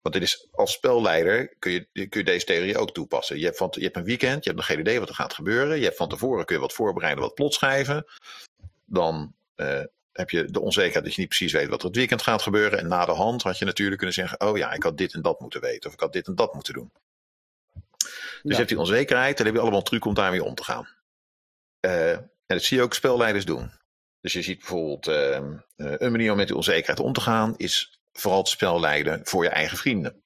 Want dit is, als spelleider kun je, kun je deze theorie ook toepassen. Je hebt, van, je hebt een weekend, je hebt nog geen idee wat er gaat gebeuren. Je hebt van tevoren kun je wat voorbereiden, wat plot schrijven. Dan uh, heb je de onzekerheid dat je niet precies weet wat er het weekend gaat gebeuren. En na de hand had je natuurlijk kunnen zeggen: Oh ja, ik had dit en dat moeten weten. Of ik had dit en dat moeten doen. Dus je hebt die onzekerheid. En dan heb je allemaal truc om daarmee om te gaan. Uh, en dat zie je ook spelleiders doen. Dus je ziet bijvoorbeeld uh, een manier om met die onzekerheid om te gaan, is vooral het spel leiden voor je eigen vrienden.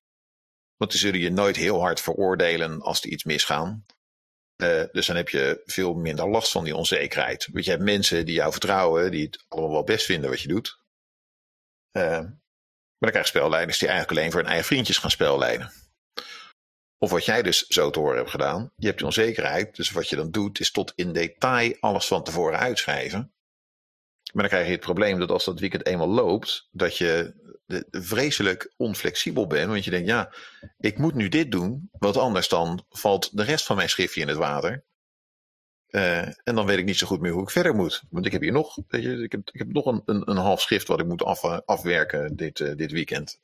Want die zullen je nooit heel hard veroordelen als er iets misgaan. Uh, dus dan heb je veel minder last van die onzekerheid. Want je hebt mensen die jou vertrouwen, die het allemaal wel best vinden wat je doet. Uh, maar dan krijg je spelleiders die eigenlijk alleen voor hun eigen vriendjes gaan spelleiden. Of wat jij dus zo te horen hebt gedaan. Je hebt die onzekerheid, dus wat je dan doet is tot in detail alles van tevoren uitschrijven. Maar dan krijg je het probleem dat als dat weekend eenmaal loopt, dat je vreselijk onflexibel bent. Want je denkt, ja, ik moet nu dit doen, want anders dan valt de rest van mijn schriftje in het water. Uh, en dan weet ik niet zo goed meer hoe ik verder moet. Want ik heb hier nog, weet je, ik heb, ik heb nog een, een, een half schrift wat ik moet af, afwerken dit, uh, dit weekend.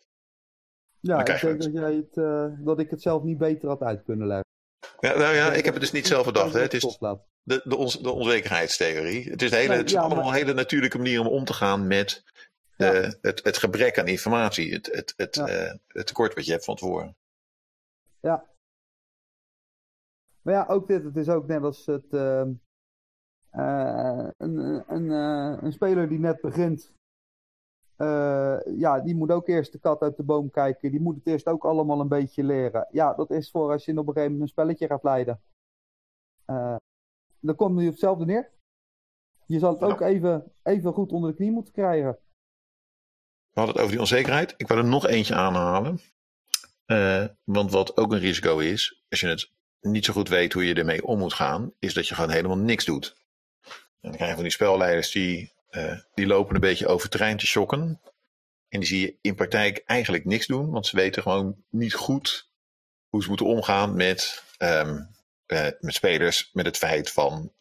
Ja, ik denk dat, jij het, uh, dat ik het zelf niet beter had uit kunnen leggen. Ja, nou ja, ik heb het dus niet zelf bedacht. Hè. Het is de, de, on, de onzekerheidstheorie. Het is, hele, het is allemaal een hele natuurlijke manier om om te gaan met uh, het, het gebrek aan informatie, het, het, het, ja. uh, het tekort wat je hebt van tevoren. Ja. Maar ja, ook dit, het is ook net als het, uh, een, een, een speler die net begint. ja, die moet ook eerst de kat uit de boom kijken. Die moet het eerst ook allemaal een beetje leren. Ja, dat is voor als je op een gegeven moment een spelletje gaat leiden. Dan komt je op hetzelfde neer. Je zal het ook even, even goed onder de knie moeten krijgen. We hadden het over die onzekerheid. Ik wil er nog eentje aanhalen. Uh, want wat ook een risico is, als je het niet zo goed weet hoe je ermee om moet gaan, is dat je gewoon helemaal niks doet. En dan krijg je van die spelleiders die, uh, die lopen een beetje over terrein te shocken. En die zie je in praktijk eigenlijk niks doen, want ze weten gewoon niet goed hoe ze moeten omgaan met, um, uh, met spelers, met het feit van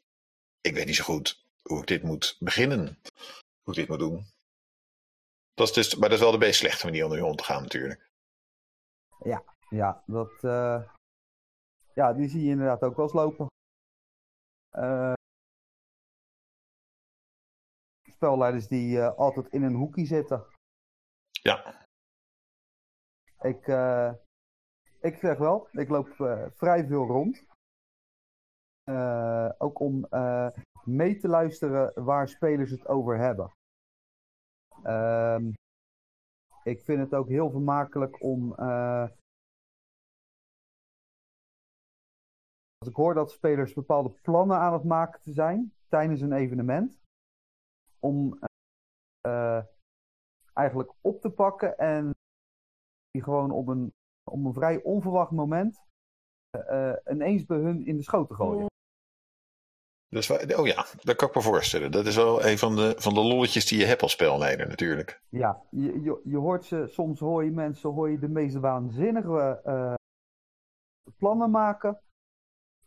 ik weet niet zo goed hoe ik dit moet beginnen, hoe ik dit moet doen. Dat is dus, maar dat is wel de meest slechte manier om ermee om te gaan natuurlijk. Ja, ja, dat, uh, ja, die zie je inderdaad ook wel eens lopen. Uh, spelleiders die uh, altijd in een hoekje zitten. Ja. Ik, ik zeg wel, ik loop vrij veel rond. Ook om mee te luisteren waar spelers het over hebben. Ehm, ik vind het ook heel vermakelijk om. Uh, als ik hoor dat spelers bepaalde plannen aan het maken te zijn tijdens een evenement, om eigenlijk op te pakken en die gewoon op een, op een vrij onverwacht moment ineens bij hun in de schoot te gooien. Dus, oh ja, dat kan ik me voorstellen. Dat is wel een van de, van de lolletjes die je hebt als spelleider natuurlijk. Ja, je, je, je hoort ze, soms hoor je mensen hoor je de meest waanzinnige uh, plannen maken.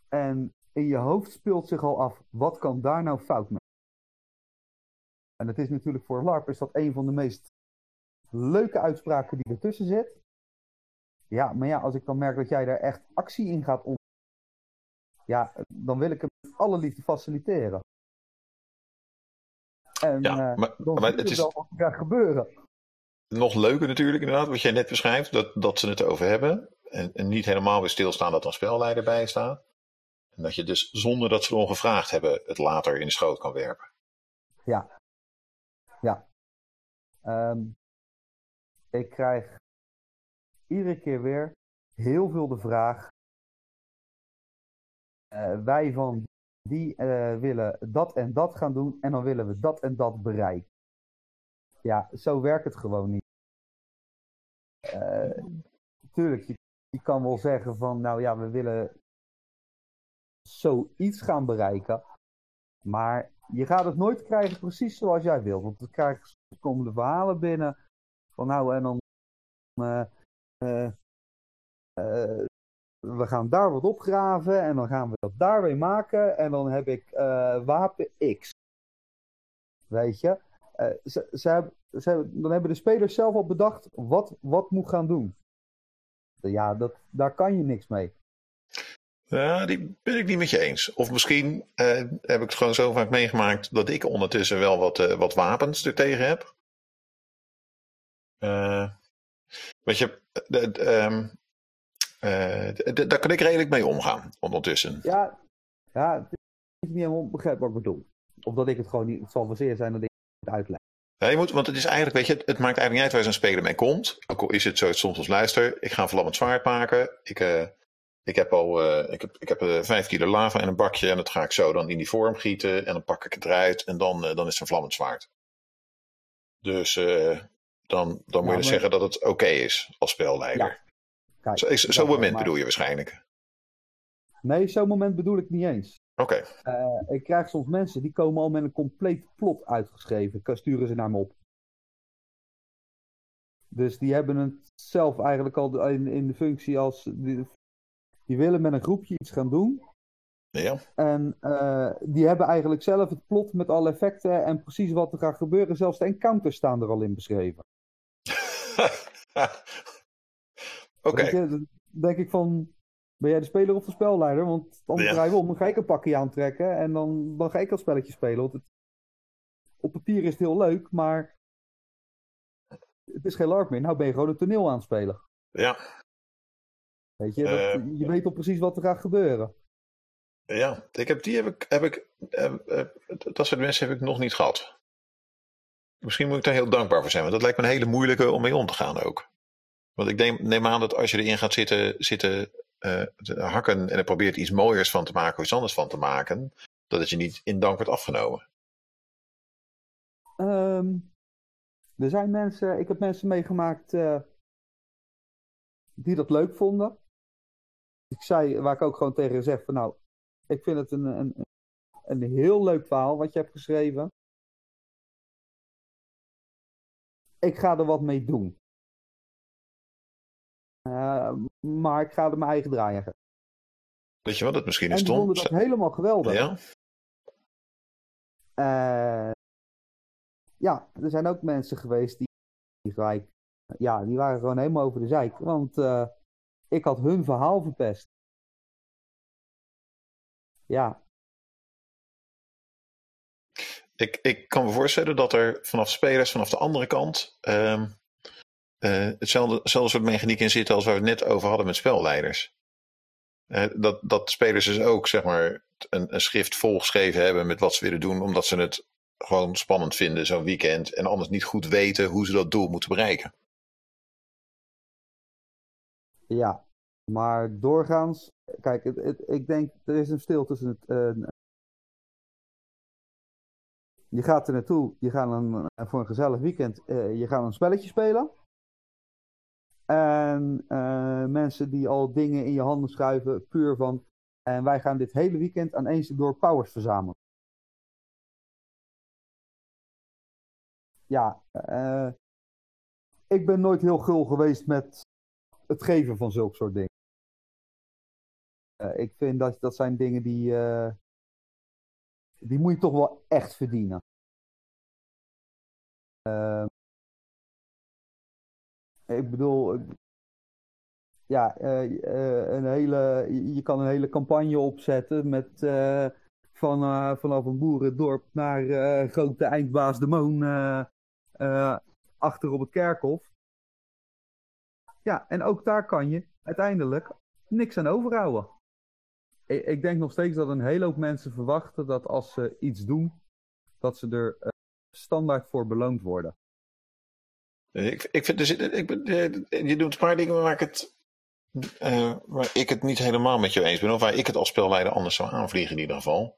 En in je hoofd speelt zich al af, wat kan daar nou fout mee? En het is natuurlijk voor LARP is dat een van de meest leuke uitspraken die ertussen zit. Ja, maar ja, als ik dan merk dat jij daar echt actie in gaat om ja, dan wil ik hem met alle liefde faciliteren. En ja, maar, uh, dan maar het is wel wat gaat gebeuren. Nog leuker natuurlijk inderdaad, wat jij net beschrijft, dat, dat ze het erover hebben. En, en niet helemaal weer stilstaan dat er een spelleider bij staat. En dat je dus zonder dat ze erom gevraagd hebben, het later in de schoot kan werpen. Ja. Ja. Um, ik krijg iedere keer weer heel veel de vraag: wij van die uh, willen dat en dat gaan doen en dan willen we dat en dat bereiken. Ja, zo werkt het gewoon niet. Uh, tuurlijk, je, kan wel zeggen van, nou ja, we willen zoiets gaan bereiken. Maar je gaat het nooit krijgen precies zoals jij wilt. Want dan komen de verhalen binnen. Van nou, en dan we gaan daar wat opgraven en dan gaan we dat daar weer maken en dan heb ik uh, wapen X. Weet je? Uh, ze, ze dan hebben de spelers zelf al bedacht wat, wat moet gaan doen. Ja, dat, daar kan je niks mee. Ja, die ben ik niet met je eens. Of misschien uh, heb ik het gewoon zo vaak meegemaakt dat ik ondertussen wel wat, wat wapens er tegen heb. weet je, um, uh, daar kan ik redelijk mee omgaan ondertussen. Ja, ja het is niet helemaal begrijp wat ik bedoel. Of dat ik het gewoon niet, het zal wel zeer zijn dat ik het uitleg. Ja, je moet, want het is eigenlijk, weet je, het, maakt eigenlijk niet uit waar zo'n speler mee komt. Ook al is het zo soms als luister, ik ga een vlammend zwaard maken. Ik, uh, ik heb al, uh, ik heb, ik heb uh, vijf kilo lava in een bakje en dat ga ik zo dan in die vorm gieten en dan pak ik het eruit en dan, dan is het een vlammend zwaard. Dus dan, dan moet je dus zeggen dat het oké okay is als spelleider. Zo'n zo moment bedoel je waarschijnlijk? Nee, zo'n moment bedoel ik niet eens. Oké. Okay. Uh, ik krijg soms mensen die komen al met een compleet plot uitgeschreven. Sturen ze naar me op. Dus die hebben het zelf eigenlijk al in, in de functie als. Die, die, willen met een groepje iets gaan doen. Ja. En uh, die hebben eigenlijk zelf het plot met alle effecten en precies wat er gaat gebeuren. Zelfs de encounters staan er al in beschreven. [LAUGHS] Oké. Dan denk ik van, ben jij de speler of de spelleider? Want anders ja. draai je om, dan ga ik een pakje aantrekken en dan, dan ga ik dat spelletje spelen. Want het, op papier is het heel leuk, maar het is geen LARP meer. Nou ben je gewoon een toneel aan het spelen. Ja. Weet je, dat, uh, je weet al precies wat er gaat gebeuren. Ja, ik heb, die heb ik, heb ik uh, uh, dat soort mensen heb ik nog niet gehad. Misschien moet ik daar heel dankbaar voor zijn, want dat lijkt me een hele moeilijke om mee om te gaan ook. Want ik neem, neem aan dat als je erin gaat zitten, zitten uh, hakken en er probeert iets mooiers van te maken of iets anders van te maken, dat het je niet in dank wordt afgenomen. Um, er zijn mensen, ik heb mensen meegemaakt uh, die dat leuk vonden. Ik zei, waar ik ook gewoon tegen zeg van nou, ik vind het een, een, een heel leuk verhaal wat je hebt geschreven. Ik ga er wat mee doen. Uh, maar ik ga er mijn eigen draai aan Weet je wat het misschien is, Tom? En vonden dat helemaal geweldig. Ja? Uh, ja, er zijn ook mensen geweest die, die gelijk... Ja, die waren gewoon helemaal over de zijk. Want uh, ik had hun verhaal verpest. Ja. Ik, ik kan me voorstellen dat er vanaf spelers, vanaf de andere kant, uh, uh, hetzelfde, soort mechaniek in zit als waar we het net over hadden met spelleiders. Uh, dat, dat spelers dus ook zeg maar, een, een schrift volgeschreven hebben met wat ze willen doen, omdat ze het gewoon spannend vinden zo'n weekend en anders niet goed weten hoe ze dat doel moeten bereiken. Ja, maar doorgaans, kijk, ik denk er is een verschil tussen het. Uh, je gaat er naartoe, je gaat een, voor een gezellig weekend, je gaat een spelletje spelen. En uh, mensen die al dingen in je handen schuiven, puur van. En wij gaan dit hele weekend aan eens door powers verzamelen. Ja, uh, ik ben nooit heel gul geweest met het geven van zulke soort dingen. Uh, ik vind dat dat zijn dingen die. die moet je toch wel echt verdienen. Uh, ik bedoel, ja, uh, uh, een hele, je kan een hele campagne opzetten met uh, van, vanaf een boerendorp naar grote eindbaas de Moon achter op het kerkhof. Ja, en ook daar kan je uiteindelijk niks aan overhouden. Ik, ik denk nog steeds dat een hele hoop mensen verwachten dat als ze iets doen, dat ze er standaard voor beloond worden. Ik, ik vind, dus, ik, je doet een paar dingen waar ik, het, uh, waar ik het niet helemaal met je eens ben. Of waar ik het als spelleider anders zou aanvliegen in ieder geval.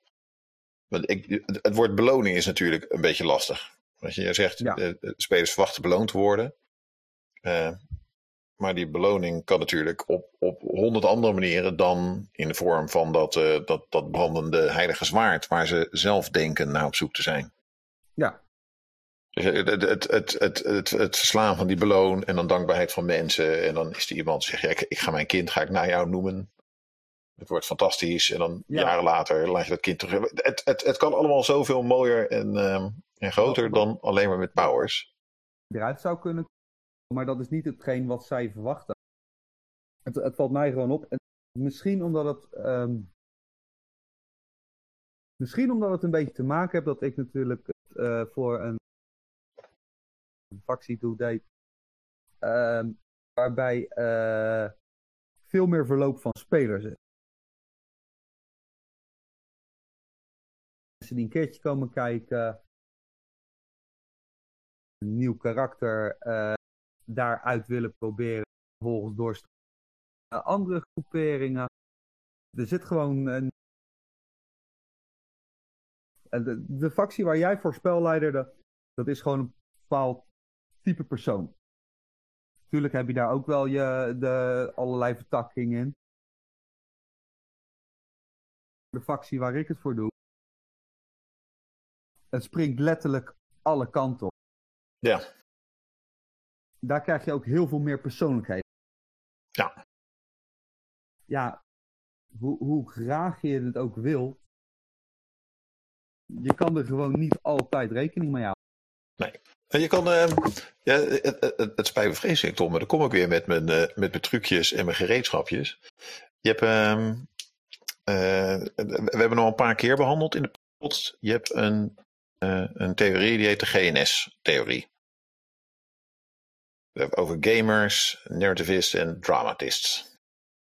Want ik, het woord beloning is natuurlijk een beetje lastig. Als je zegt, ja. de spelers verwachten beloond te worden. Uh, maar die beloning kan natuurlijk op, op honderd andere manieren dan in de vorm van dat, uh, dat, dat brandende heilige zwaard. Waar ze zelf denken naar op zoek te zijn. Ja, het, het, het, het, het, het verslaan van die beloon en dan dankbaarheid van mensen. En dan is er iemand die zegt, ja, ik, ik ga mijn kind ga ik naar jou noemen. Het wordt fantastisch. En dan ja. jaren later laat je dat kind terug. Het, het, het kan allemaal zoveel mooier en, um, en groter dan alleen maar met powers. Eruit zou kunnen maar dat is niet hetgeen wat zij verwachten. Het, het valt mij gewoon op. En misschien omdat het... Um, misschien omdat het een beetje te maken heeft dat ik natuurlijk uh, voor een toe deed. Uh, waarbij uh, veel meer verloop van spelers is. Mensen die een keertje komen kijken. Een nieuw karakter uh, daaruit willen proberen. Vervolgens naar andere groeperingen. Er zit gewoon een. De, de factie waar jij voor spelleiderde, dat is gewoon een bepaald type persoon. Natuurlijk heb je daar ook wel je, de allerlei vertakkingen in. De factie waar ik het voor doe. Het springt letterlijk alle kanten op. Ja. Daar krijg je ook heel veel meer persoonlijkheid. Ja. Ja, hoe, hoe graag je het ook wil. Je kan er gewoon niet altijd rekening mee houden. Je kan, uh, ja, het, het, het spijt me vreselijk, Tom, maar dan kom ik weer met mijn, uh, met mijn trucjes en mijn gereedschapjes. Je hebt, uh, we hebben nog een paar keer behandeld in de podcast. Je hebt een, een theorie die heet de GNS-theorie. We hebben over gamers, narrativists en dramatists.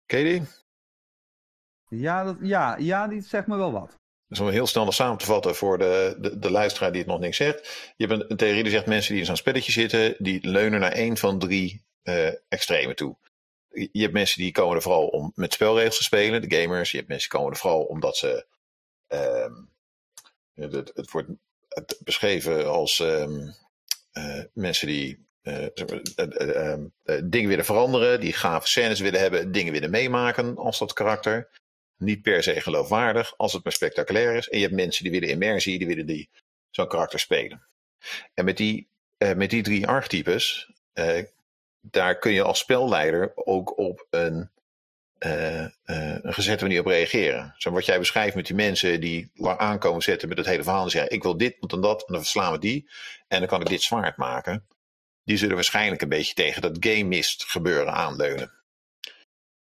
Die? Ja, dat, ja, ja, die zegt me wel wat. Dus om heel snel nog samen te vatten voor de, de, de luisteraar die het nog niks zegt. Je hebt een, theorie die zegt mensen die in zo'n spelletje zitten, die leunen naar één van drie uh, extremen toe. Je hebt mensen die komen er vooral om met spelregels te spelen, de gamers. Je hebt mensen die komen er vooral omdat ze. Um, het, het wordt beschreven als um, uh, mensen die dingen willen veranderen, die gave scènes willen hebben, dingen willen meemaken als dat karakter. Niet per se geloofwaardig, als het maar spectaculair is. En je hebt mensen die willen immersie, die willen die zo'n karakter spelen. En met die, met die drie archetypes, daar kun je als spelleider ook op een uh, een gezette manier op reageren. Zo wat jij beschrijft met die mensen die aankomen zetten met het hele verhaal en zeggen: Ik wil dit, want dan dat, en dan verslaan we die. En dan kan ik dit zwaard maken. Die zullen waarschijnlijk een beetje tegen dat game mist gebeuren aanleunen.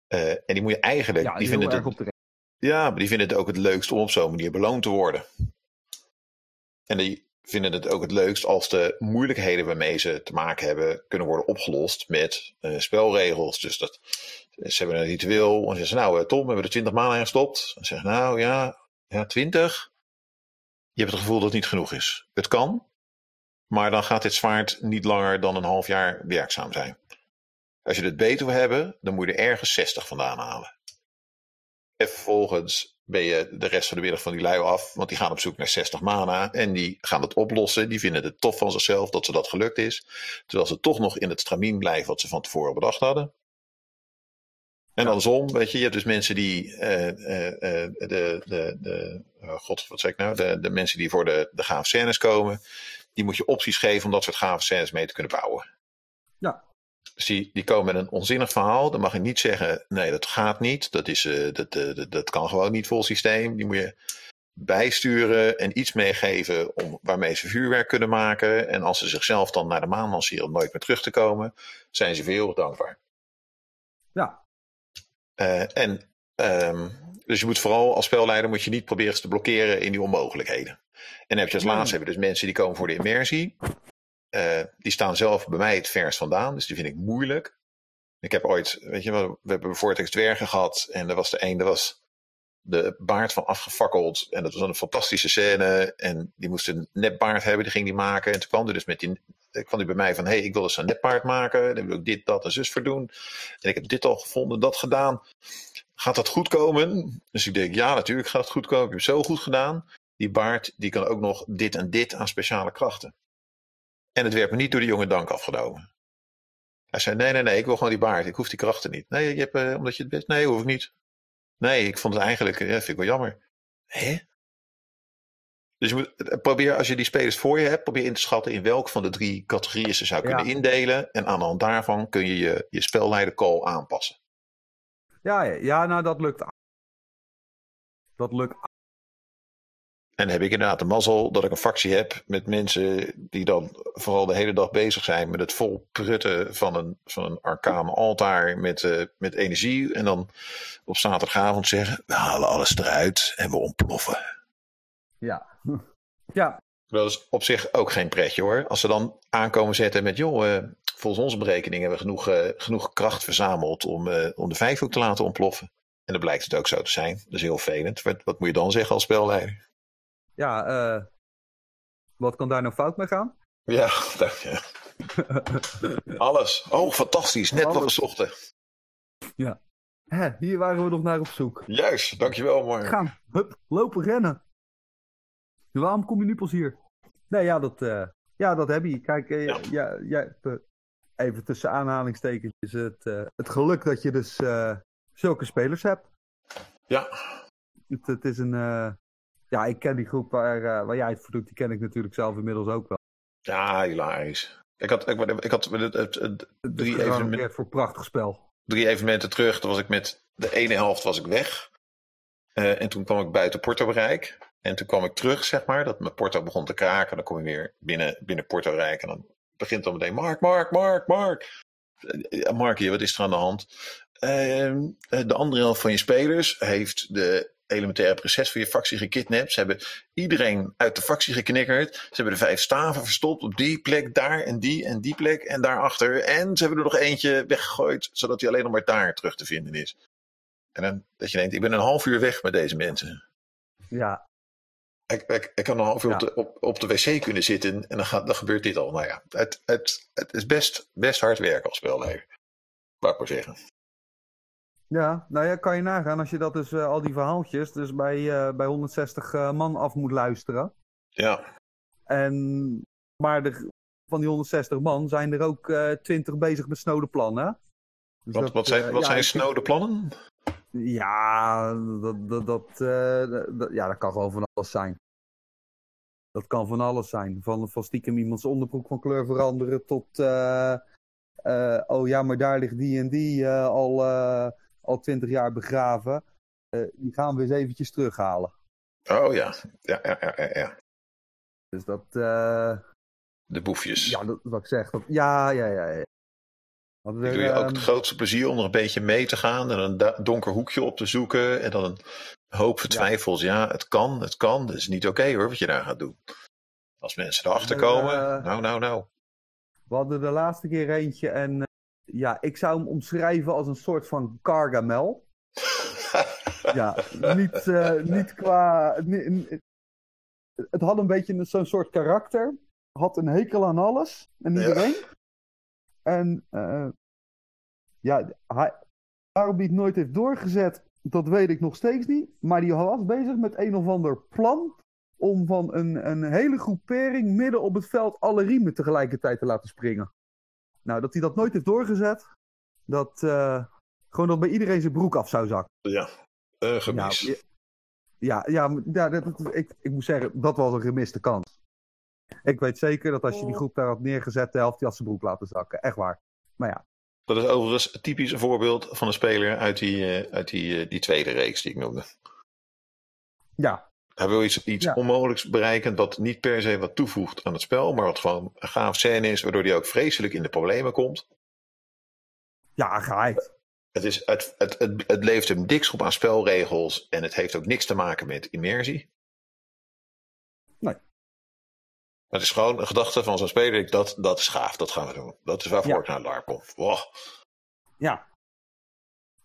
En die moet je eigenlijk. Ja, die vinden het, ja, maar die vinden het ook het leukst om op zo'n manier beloond te worden. En die vinden het ook het leukst als de moeilijkheden waarmee ze te maken hebben kunnen worden opgelost met uh, spelregels. Dus dat ze hebben een ritueel. En ze zeggen, nou eh, Tom, we hebben er 20 maanden in gestopt. En zeggen, nou ja, ja, 20. Je hebt het gevoel dat het niet genoeg is. Het kan, maar dan gaat dit zwaard niet langer dan een half jaar werkzaam zijn. Als je het beter wil hebben, dan moet je er ergens 60 vandaan halen. En vervolgens ben je de rest van de middag van die lui af, want die gaan op zoek naar 60 mana en die gaan het oplossen. Die vinden het tof van zichzelf dat ze dat gelukt is. Terwijl ze toch nog in het stramien blijven wat ze van tevoren bedacht hadden. En andersom, weet je, je hebt dus mensen die, uh, uh, de, de, de oh god, wat zeg ik nou, de, de mensen die voor de, de gave scènes komen, die moet je opties geven om dat soort gave scènes mee te kunnen bouwen. Dus die, komen met een onzinnig verhaal, dan mag je niet zeggen, nee, dat gaat niet, dat, is, uh, dat, dat, dat kan gewoon niet vol systeem. Die moet je bijsturen en iets meegeven om, waarmee ze vuurwerk kunnen maken. En als ze zichzelf dan naar de maan lanceren om nooit meer terug te komen, zijn ze veel dankbaar. Ja, uh, en, um, dus je moet vooral als spelleider moet je niet proberen te blokkeren in die onmogelijkheden. En heb je als laatste hebben dus mensen die komen voor de immersie. Uh, die staan zelf bij mij het verst vandaan, dus die vind ik moeilijk. Ik heb ooit, weet je wel, we hebben Vortex dwergen gehad en er was de een, was de baard van afgefakkeld. En dat was een fantastische scène. En die moest een nepbaard hebben, die ging die maken. En toen kwam er dus met die, kwam die bij mij van, hé, hey, ik wil dus een nepbaard maken. Dan wil ik dit, dat en zus voor. En ik heb dit al gevonden, dat gedaan. Gaat dat goed komen? Dus ik denk, ja, natuurlijk gaat het goed komen. Ik heb het zo goed gedaan. Die baard, die kan ook nog dit en dit aan speciale krachten. En het werd me niet door de jonge dank afgenomen. Hij zei, nee, nee, nee, ik wil gewoon die baard. Ik hoef die krachten niet. Nee, je hebt, uh, omdat je het best... Nee, hoef ik niet. Nee, ik vond het eigenlijk, ja, vind ik wel jammer. Hè? Dus je moet, eh, probeer, als je die spelers voor je hebt, probeer in te schatten in welke van de drie categorieën ze zou kunnen indelen. En aan de hand daarvan kun je je, je spelleider call aanpassen. Ja, ja, nou dat lukt. Dat lukt en heb ik inderdaad de mazzel dat ik een fractie heb met mensen die dan vooral de hele dag bezig zijn met het vol prutten van een, van een arcaan altaar met, uh, met energie. En dan op zaterdagavond zeggen, we halen alles eruit en we ontploffen. Ja. [LAUGHS] ja. Dat is op zich ook geen pretje hoor. Als ze dan aankomen zetten met, joh, uh, volgens onze berekening hebben we genoeg, uh, genoeg kracht verzameld om, om de vijfhoek te laten ontploffen. En dan blijkt het ook zo te zijn. Dat is heel vervelend. Wat, wat moet je dan zeggen als spelleider? Ja, uh, wat kan daar nou fout mee gaan? Ja, [LAUGHS] dank je. Alles. Oh, fantastisch. Net we zochten. Ja. Hè, hier waren we nog naar op zoek. Juist, dankjewel, Mark. Gaan, hup, lopen, rennen. Waarom kom je nu pas hier? Nee, ja, dat, uh, ja, dat heb je. Kijk, uh, ja. Ja, ja, even tussen aanhalingstekens het, het geluk dat je dus zulke spelers hebt. Ja. Het, het is een, ja, ik ken die groep waar, waar jij het voor doet, die ken ik natuurlijk zelf inmiddels ook wel. Ja, hilarisch. Ik had, ik, ik had het, het, het, drie evenementen. voor prachtig spel. Drie evenementen terug, toen was ik met de ene helft was ik weg. Uh, en toen kwam ik buiten Porto bereik. En toen kwam ik terug, zeg maar, dat mijn Porto begon te kraken. Dan kom je weer binnen, binnen Porto Rijk. En dan begint dan meteen, Mark, Mark, Mark, Mark. Ja, Mark hier, wat is er aan de hand? Uh, de andere helft van je spelers heeft de elementaire proces voor je factie gekidnapt. Ze hebben iedereen uit de factie geknikkerd. Ze hebben de vijf staven verstopt op die plek, daar en die en die plek en daarachter. En ze hebben er nog eentje weggegooid, zodat hij alleen nog maar daar terug te vinden is. En dan dat je denkt, ik ben een half uur weg met deze mensen. Ja. Ik, ik, ik kan een half uur op, de, op, op de wc kunnen zitten en dan, gaat, dan gebeurt dit al. Nou ja, het, het, het is best, best hard werken als spelleider. Ik maar zeggen. Ja, nou ja, kan je nagaan als je dat dus uh, al die verhaaltjes dus bij, uh, bij 160 uh, man af moet luisteren. Ja. En, maar de, van die 160 man zijn er ook uh, 20 bezig met snode plannen. Dus wat, dat, wat zijn, wat ja, zijn snode plannen? Ja dat, dat, dat, ja, dat kan gewoon van alles zijn. Dat kan van alles zijn. Van, van stiekem iemands onderbroek van kleur veranderen tot... oh ja, maar daar ligt die en die al, al 20 jaar begraven. die gaan we eens eventjes terughalen. Oh ja, ja, ja, ja. ja. Dus dat... Uh... De boefjes. Ja, dat, wat ik zeg. Dat... Ja, ja, ja. ja. ik doe je ook het ehm, grootste plezier om er een beetje mee te gaan en een donker hoekje op te zoeken en dan een hoop vertwijfels. Ja, ja het kan, het kan. Dat is niet oké hoor, wat je daar gaat doen. Als mensen erachter komen, nou, nou, nou. We hadden de laatste keer eentje en ja, ik zou hem omschrijven als een soort van Gargamel. [LAUGHS] ja, niet, uh, niet qua. het had een beetje zo'n soort karakter. Had een hekel aan alles en iedereen. Ja. En uh, ja, hij, waarom hij het nooit heeft doorgezet, dat weet ik nog steeds niet. Maar die was bezig met een of ander plan om van een, een hele groepering midden op het veld alle riemen tegelijkertijd te laten springen. Nou, dat hij dat nooit heeft doorgezet, dat uh, gewoon dat bij iedereen zijn broek af zou zakken. Ja, een gemis. ja, ja, ja, dat, ik, ik moet zeggen, dat was een gemiste kans. Ik weet zeker dat als je die groep daar had neergezet, de helft die had zijn broek laten zakken. Echt waar. Maar ja. Dat is overigens typisch een voorbeeld van een speler uit die, uh, uit die, uh, die tweede reeks die ik noemde. Ja. Hij wil iets, iets ja. onmogelijks bereiken wat niet per se wat toevoegt aan het spel, maar wat gewoon een gaaf scène is, waardoor hij ook vreselijk in de problemen komt. Ja, geheid. Het, is, het, het, het, het leeft hem niks op aan spelregels en het heeft ook niks te maken met immersie. Nee. Het is gewoon een gedachte van zo'n speler. Dat, dat is gaaf, dat gaan we doen. Dat is waarvoor ja. ik naar LARP kom. Wow. Ja.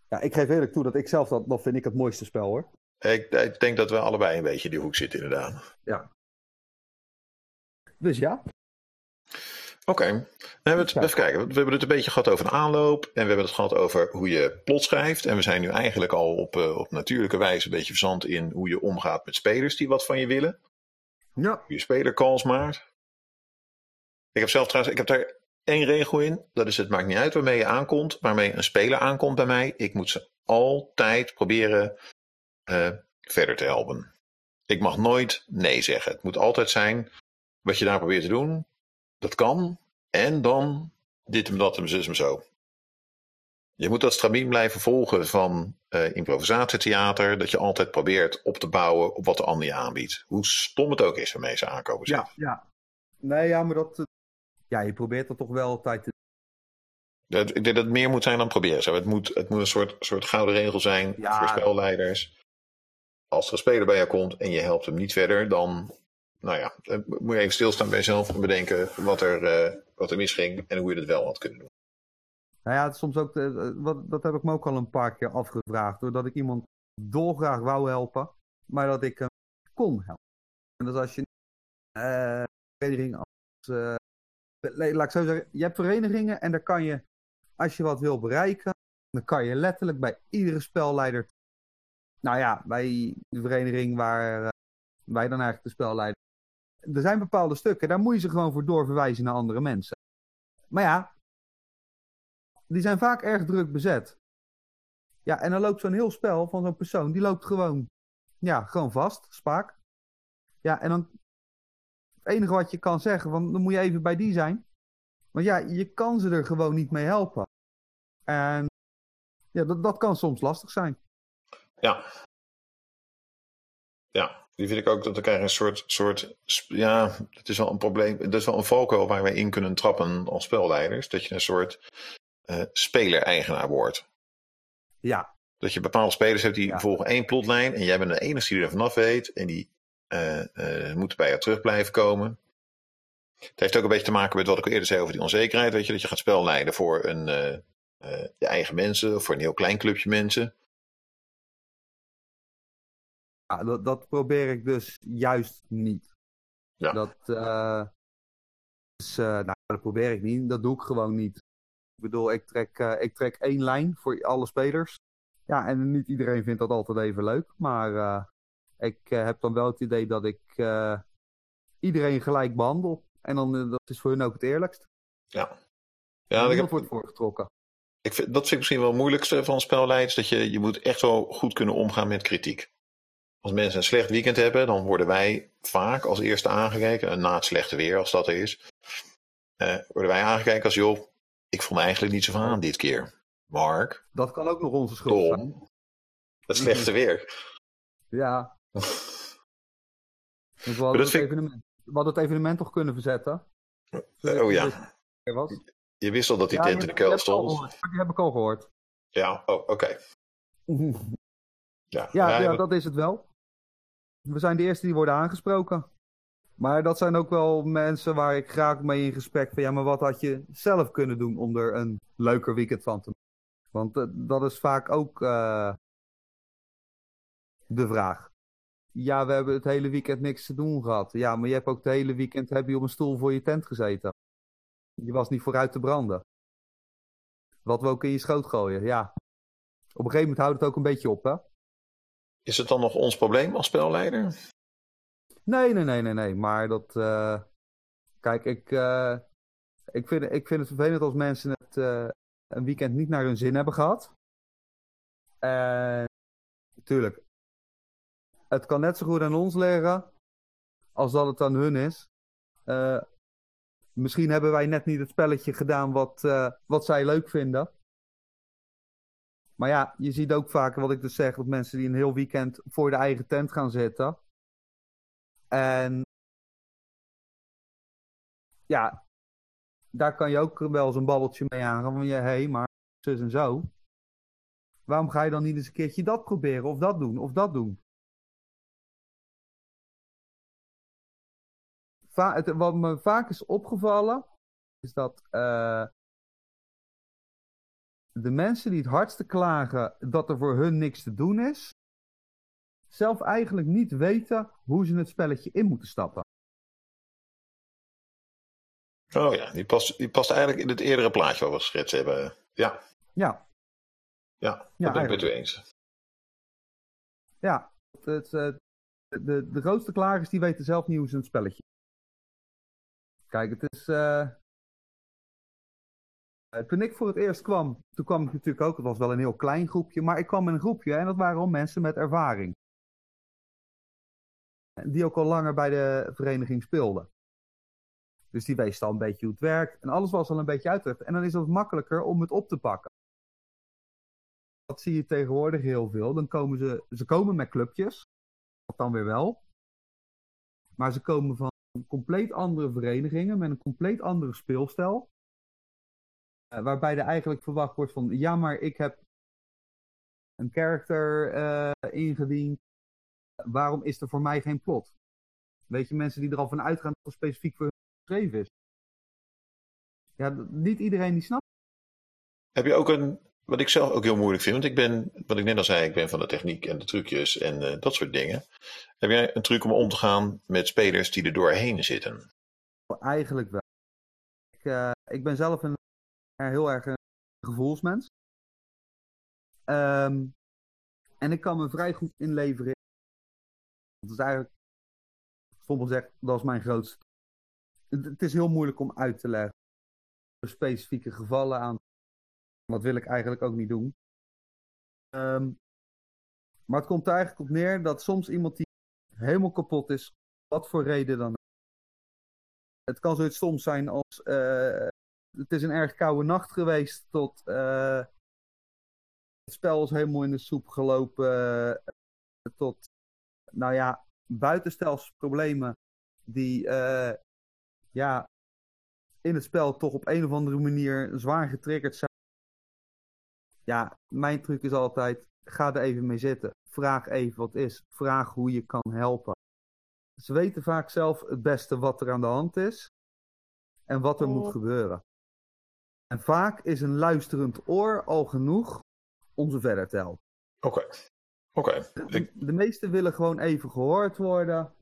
Ja, ik geef eerlijk toe dat ik zelf dat, dat vind ik het mooiste spel hoor. Ik, ik denk dat we allebei een beetje in die hoek zitten inderdaad. Ja. Dus ja. Oké, okay. even kijken. We hebben het een beetje gehad over een aanloop. En we hebben het gehad over hoe je plot schrijft. En we zijn nu eigenlijk al op, uh, op natuurlijke wijze een beetje verzand in hoe je omgaat met spelers die wat van je willen. Ja. Je spelercalls maakt. Ik heb zelf trouwens, ik heb daar één regel in. Dat is het maakt niet uit waarmee je aankomt. Waarmee een speler aankomt bij mij. Ik moet ze altijd proberen uh, verder te helpen. Ik mag nooit nee zeggen. Het moet altijd zijn wat je daar probeert te doen dat kan. En dan dit en dat en zus en zo. Je moet dat stramien blijven volgen van uh, improvisatietheater. Dat je altijd probeert op te bouwen op wat de ander je aanbiedt. Hoe stom het ook is waarmee ze aankomen. Ja, ja. Nee, ja, maar dat. Ja, je probeert dat toch wel altijd te. Dat, ik denk dat het meer moet zijn dan proberen. Zo. Het, moet, het moet een soort, soort gouden regel zijn ja. voor spelleiders. Als er een speler bij jou komt en je helpt hem niet verder, dan nou ja, moet je even stilstaan bij jezelf en bedenken wat er, uh, wat er misging en hoe je het wel had kunnen doen. Nou ja, soms ook, uh, wat, dat heb ik me ook al een paar keer afgevraagd. Doordat ik iemand dolgraag wou helpen, maar dat ik hem kon helpen. En dat als je uh, vereniging als. Laat ik zo zeggen, je hebt verenigingen en daar kan je, als je wat wil bereiken, dan kan je letterlijk bij iedere spelleider. Nou ja, bij de vereniging waar wij dan eigenlijk de spelleider er zijn bepaalde stukken, daar moet je ze gewoon voor doorverwijzen naar andere mensen. Maar ja, die zijn vaak erg druk bezet. Ja, en dan loopt zo'n heel spel van zo'n persoon, die loopt gewoon, ja, gewoon vast, spaak. Ja, en dan, het enige wat je kan zeggen, van, dan moet je even bij die zijn. Want ja, je kan ze er gewoon niet mee helpen. En ja, dat, dat kan soms lastig zijn. Ja. Ja, die vind ik ook dat we krijgen een soort, soort ja, het is wel een probleem, het is wel een valkuil waar wij in kunnen trappen als spelleiders, dat je een soort uh, speler-eigenaar wordt. Ja. Dat je bepaalde spelers hebt die ja. volgen één plotlijn en jij bent de enige die er vanaf weet en die uh, uh, moeten bij jou terug blijven komen. Het heeft ook een beetje te maken met wat ik al eerder zei over die onzekerheid, weet je, dat je gaat spelleiden voor een, je eigen mensen of voor een heel klein clubje mensen. Ja, dat, dat probeer ik dus juist niet. Ja. Dat, uh, dus, uh, nou, dat probeer ik niet. Dat doe ik gewoon niet. Ik bedoel, ik trek, uh, ik trek één lijn voor alle spelers. Ja, en niet iedereen vindt dat altijd even leuk. Maar ik heb dan wel het idee dat ik iedereen gelijk behandel. En dan, dat is voor hun ook het eerlijkst. Ja. Ja, en ik heb... wordt voorgetrokken. Ik vind, dat vind ik misschien wel het moeilijkste van spelleiders. Dat je, je moet echt wel goed kunnen omgaan met kritiek. Als mensen een slecht weekend hebben, dan worden wij vaak als eerste aangekeken. En na het slechte weer, als dat er is. Uh, worden wij aangekeken als, joh, ik vond eigenlijk niet zo van aan dit keer. Mark. Dat kan ook nog onze schuld Tom, zijn. Het slechte weer. Ja. we, hadden het evenement, we hadden het evenement toch kunnen verzetten? Uh, oh ja. Was. Je wist al dat die ja, tent in de kuil stond. Die heb ik al gehoord. Ja, oh, oké. Okay. [LAUGHS] ja, ja, ja, dat is het wel. We zijn de eerste die worden aangesproken. Maar dat zijn ook wel mensen waar ik graag mee in gesprek van ja, maar wat had je zelf kunnen doen om er een leuker weekend van te maken? Want uh, dat is vaak ook uh, de vraag. Ja, we hebben het hele weekend niks te doen gehad. Ja, maar je hebt ook het hele weekend heb je op een stoel voor je tent gezeten. Je was niet vooruit te branden. Wat we ook in je schoot gooien, ja. Op een gegeven moment houdt het ook een beetje op, hè? Is het dan nog ons probleem als spelleider? Nee, nee, nee, nee, nee. Maar dat. Uh... Kijk, ik, uh... ik, vind, ik vind het vervelend als mensen het uh... een weekend niet naar hun zin hebben gehad. En. Tuurlijk. Het kan net zo goed aan ons liggen. als dat het aan hun is. Misschien hebben wij net niet het spelletje gedaan wat, wat zij leuk vinden. Maar ja, je ziet ook vaker wat ik dus zeg, dat mensen die een heel weekend voor de eigen tent gaan zitten. En ja, daar kan je ook wel zo'n babbeltje mee aangaan van je, hé, hey, maar zus en zo. Waarom ga je dan niet eens een keertje dat proberen, of dat doen, of dat doen? Wat me vaak is opgevallen, is dat uh, de mensen die het hardste klagen dat er voor hun niks te doen is, zelf eigenlijk niet weten hoe ze het spelletje in moeten stappen. Oh ja, die past, die past eigenlijk in het eerdere plaatje wat we geschetst hebben. Ja. Ja. Ja, dat ja, ben ik met u eens. Ja, het, eh, de, de grootste klagers die weten zelf niet hoe ze het spelletje. Kijk, het is. Uh... Toen ik voor het eerst kwam, toen kwam ik natuurlijk ook, het was wel een heel klein groepje, maar ik kwam in een groepje en dat waren al mensen met ervaring die ook al langer bij de vereniging speelde. Dus die wist al een beetje hoe het werkt. En alles was al een beetje uitgelegd. En dan is het makkelijker om het op te pakken. Dat zie je tegenwoordig heel veel. Dan komen ze, ze komen met clubjes. Dat dan weer wel. Maar ze komen van compleet andere verenigingen met een compleet andere speelstijl. Uh, waarbij er eigenlijk verwacht wordt van, ja, maar ik heb een character uh, ingediend waarom is er voor mij geen plot? Weet je, mensen die er al van uitgaan dat het specifiek voor hun geschreven is. Ja, niet iedereen die snapt. Heb je ook een, wat ik zelf ook heel moeilijk vind, want ik ben, wat ik net al zei, ik ben van de techniek en de trucjes en uh, dat soort dingen. Heb jij een truc om om te gaan met spelers die er doorheen zitten? Eigenlijk wel. Ik, uh, ik ben zelf een, heel erg een gevoelsmens. Um, en ik kan me vrij goed inleveren dat is eigenlijk, sommigen zeggen, dat is mijn grootste. Het, is heel moeilijk om uit te leggen. Specifieke gevallen aan. Dat wil ik eigenlijk ook niet doen. Um, maar het komt er eigenlijk op neer dat soms iemand die helemaal kapot is, wat voor reden dan Het kan zoiets soms zijn als uh, het is een erg koude nacht geweest tot uh, het spel is helemaal in de soep gelopen uh, tot nou ja, buitenstelsels problemen die uh, ja, in het spel toch op een of andere manier zwaar getriggerd zijn. Ja, mijn truc is altijd, ga er even mee zitten. Vraag even wat is. Vraag hoe je kan helpen. Ze weten vaak zelf het beste wat er aan de hand is en wat er moet oh. gebeuren. En vaak is een luisterend oor al genoeg om ze verder te helpen. Oké. Oké. De, de meesten willen gewoon even gehoord worden.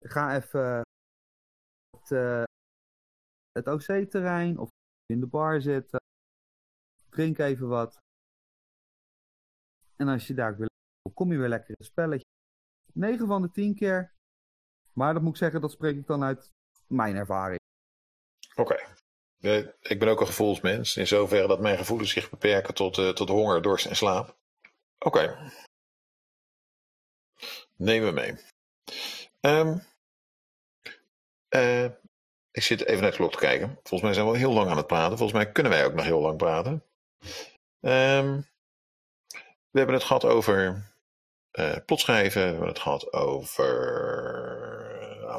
Ga even het, uh, het OC-terrein of in de bar zitten. Drink even wat. En als je daar wil, kom je weer lekker het spelletje. 9 van de 10 keer. Maar dat moet ik zeggen, dat spreek ik dan uit mijn ervaring. Oké. Eh, Ik ben ook een gevoelsmens. In zoverre dat mijn gevoelens zich beperken tot, eh, tot honger, dorst en slaap. Oké. Nemen we mee. Ehm, eh, ik zit even naar de klok te kijken. Volgens mij zijn we al heel lang aan het praten. Volgens mij kunnen wij ook nog heel lang praten. Ehm, we hebben het gehad over eh plotschrijven. We hebben het gehad over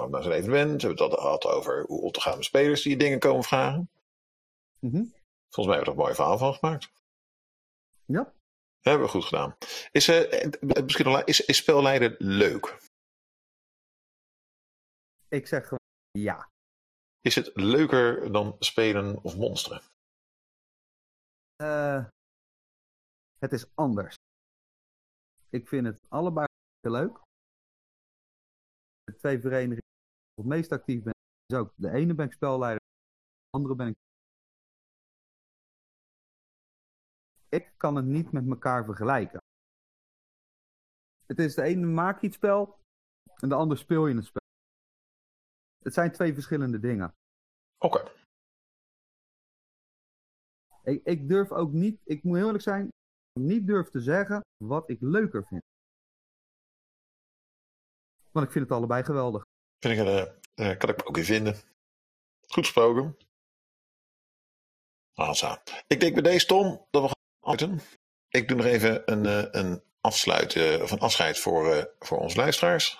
naar zo'n evenement. We hebben het gehad over hoe om te gaan met spelers die dingen komen vragen. Mhm. Volgens mij hebben we er een mooi verhaal van gemaakt. Ja. Hebben we goed gedaan. Is, eh, misschien nog is, is spelleiden leuk? Ik zeg gewoon ja. Is het leuker dan spelen of monsteren? Eh, het is anders. Ik vind het allebei heel leuk. De twee verenigingen waar ik het meest actief ben, is ook de ene ben ik spelleider, de andere ben ik. Ik kan het niet met elkaar vergelijken. Het is de ene maak je het spel en de ander speel je het spel. Het zijn twee verschillende dingen. Oké. Ik, ik durf ook niet, ik moet heel eerlijk zijn, niet durf te zeggen wat ik leuker vind. Want ik vind het allebei geweldig. Vind ik, eh, eh, kan ik me ook in vinden. Goed gesproken. Asa. Ik denk bij deze Tom dat we afsluiten. Ik doe nog even een, eh, een afsluit eh, of een afscheid voor, eh, voor onze luisteraars.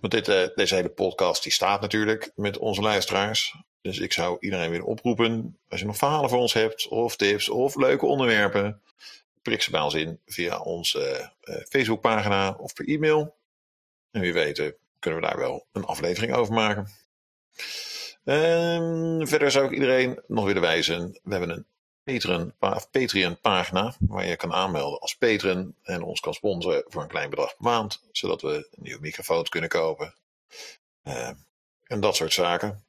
Want dit, deze hele podcast die staat natuurlijk met onze luisteraars. Dus ik zou iedereen willen oproepen. Als je nog verhalen voor ons hebt, of tips, of leuke onderwerpen. Prik ze bij ons in via onze Facebookpagina of per e-mail. En wie weet kunnen we daar wel een aflevering over maken. Ehm, verder zou ik iedereen nog willen wijzen. We hebben een Patreon, pa- Patreon pagina waar je kan aanmelden als patron en ons kan sponsoren voor een klein bedrag per maand, zodat we een nieuwe microfoon kunnen kopen. Ehm, en dat soort zaken.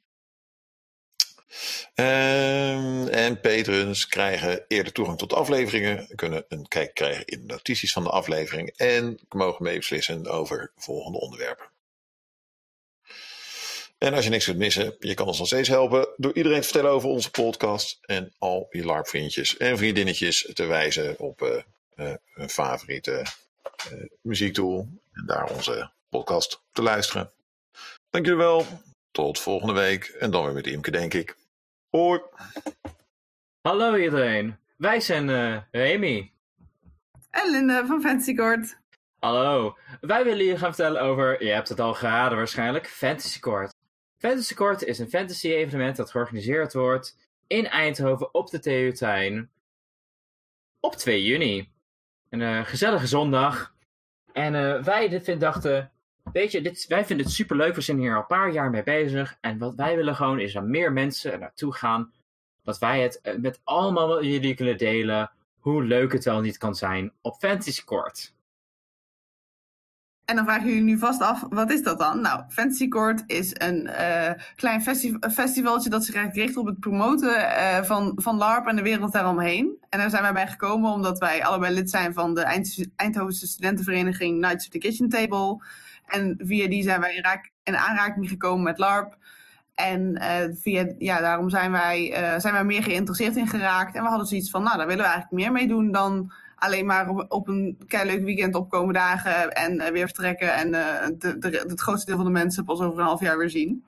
Ehm, en patrons krijgen eerder toegang tot afleveringen, kunnen een kijk krijgen in de notities van de aflevering en mogen meebeslissen over volgende onderwerpen. En als je niks wilt missen, je kan ons nog steeds helpen door iedereen te vertellen over onze podcast en al je LARP-vriendjes en vriendinnetjes te wijzen op eh, eh, hun favoriete eh, muziektool en daar onze podcast te luisteren. Dank jullie wel. Tot volgende week en dan weer met Imke, denk ik. Hoi. Hallo iedereen, wij zijn eh Remy. En Linda van Fantasy Court. Hallo, wij willen je gaan vertellen over, je hebt het al geraden waarschijnlijk, Fantasy Court. Fantasy Court is een fantasy evenement dat georganiseerd wordt in Eindhoven op de TU Tuin op 2 juni. Een eh, gezellige zondag. En eh, wij dit dachten, weet je, dit, wij vinden het superleuk, we zijn hier al een paar jaar mee bezig. En wat wij willen gewoon is dat meer mensen er naartoe gaan. Dat wij het eh, met allemaal jullie kunnen delen hoe leuk het wel niet kan zijn op Fantasy Court. En dan vragen jullie nu vast af, wat is dat dan? Nou, Fantasy Court is een eh, klein festi festivaltje dat zich eigenlijk richt op het promoten eh, van, van LARP en de wereld daaromheen. En daar zijn wij bij gekomen omdat wij allebei lid zijn van de Eind Eindhovense studentenvereniging Knights of the Kitchen Table. En via die zijn wij in, in aanraking gekomen met LARP. En eh, via, ja, daarom zijn wij, zijn wij meer geïnteresseerd in geraakt. En we hadden zoiets van, nou, daar willen we eigenlijk meer mee doen dan alleen maar op, op een leuk weekend opkomen dagen en eh, weer vertrekken. En eh, het grootste deel van de mensen pas over een half jaar weer zien.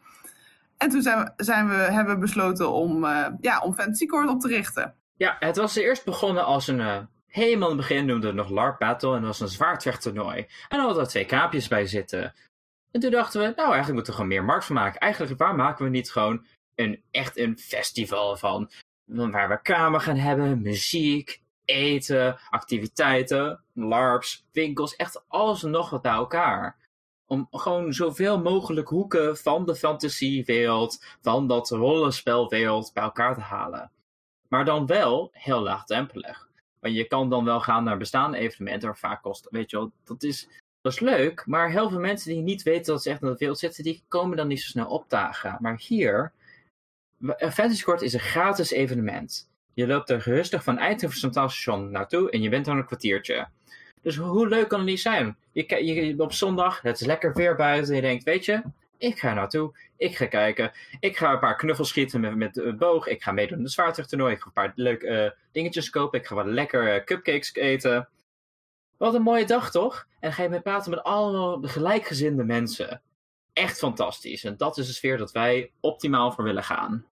En toen zijn we, zijn we, hebben we besloten om, eh, ja, om Fantasy Court op te richten. Ja, het was eerst begonnen als een. helemaal in het begin noemden we het nog LARP Battle en dat was een zwaardvechttoernooi. En dan hadden er twee kaapjes bij zitten. En toen dachten we, nou eigenlijk moeten we gewoon meer markt van maken. Eigenlijk, waar maken we niet gewoon een, echt een festival van? Waar we kamer gaan hebben, muziek, eten, activiteiten, LARPs, winkels, echt alles en nog wat bij elkaar. Om gewoon zoveel mogelijk hoeken van de fantasiewereld, van dat rollenspelwereld bij elkaar te halen. Maar dan wel heel laagdrempelig. Want je kan dan wel gaan naar bestaande evenementen, maar vaak kost, weet je wel, dat is, dat is leuk. Maar heel veel mensen die niet weten dat ze echt in de wereld zitten, die komen dan niet zo snel opdagen. Maar hier, eh, Fantasy Court is een gratis evenement. Je loopt er rustig van Eindhoven Centraal Station naartoe en je bent dan een kwartiertje. Dus hoe leuk kan het niet zijn? Je, je, op zondag, het is lekker weer buiten en je denkt, weet je, Ik ga naartoe. Ik ga kijken. Ik ga een paar knuffels schieten met, met een boog. Ik ga meedoen in het zwaardvechttoernooi. Ik ga een paar leuke eh, dingetjes kopen. Ik ga wat lekker cupcakes eten. Wat een mooie dag, toch? En ga je mee praten met allemaal gelijkgezinde mensen. Echt fantastisch. En dat is de sfeer dat wij optimaal voor willen gaan.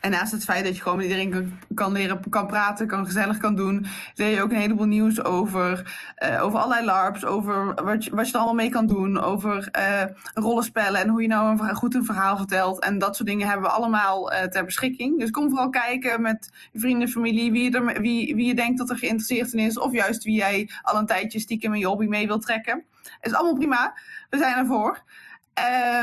En naast het feit dat je gewoon met iedereen kan, kan leren, kan praten, kan gezellig kan doen, leer je ook een heleboel nieuws over, uh, over allerlei LARPs, over wat je, wat je er allemaal mee kan doen, over uh, rollenspellen en hoe je nou een, goed een verhaal vertelt. En dat soort dingen hebben we allemaal uh, ter beschikking. Dus kom vooral kijken met je vrienden, familie, wie je, er, wie, wie je denkt dat er geïnteresseerd in is, of juist wie jij al een tijdje stiekem in je hobby mee wilt trekken. Is allemaal prima. We zijn ervoor.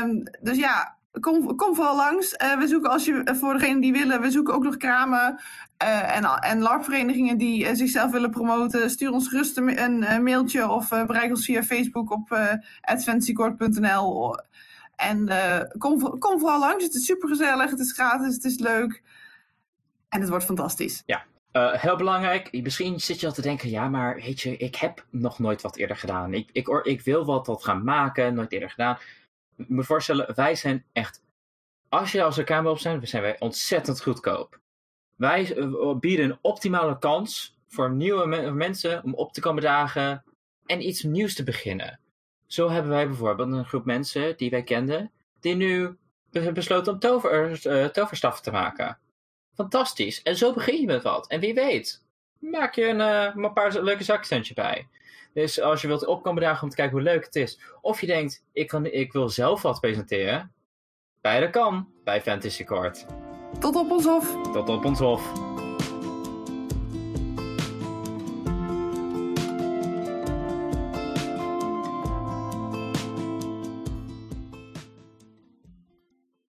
Um, dus ja, kom, kom vooral langs. Uh, we zoeken, als je, voor degenen die willen, we zoeken ook nog kramen uh, en, en LARP-verenigingen die zichzelf willen promoten. Stuur ons gerust een, mailtje of bereik ons via Facebook op uh, En kom, kom vooral langs. Het is super gezellig, het is gratis, het is leuk. En het wordt fantastisch. Ja, heel belangrijk, misschien zit je al te denken, ja, maar weet je, ik heb nog nooit wat eerder gedaan. Ik, ik, ik wil wat, wat gaan maken, nooit eerder gedaan moet voorstellen, wij zijn echt. Als je als een op zijn, zijn wij ontzettend goedkoop. Wij eh, bieden een optimale kans voor nieuwe mensen om op te komen dagen en iets nieuws te beginnen. Zo hebben wij bijvoorbeeld een groep mensen die wij kenden, die nu besloten om tover, toverstaf te maken. Fantastisch. En zo begin je met wat. En wie weet, maak je een, uh, een paar leuke zakcentje bij. Dus als je wilt opkomen dagen om te kijken hoe leuk het is. Of je denkt, ik, kan, ik wil zelf wat presenteren. Beide kan bij Fantasy Court. Tot op ons hof. Tot op ons hof.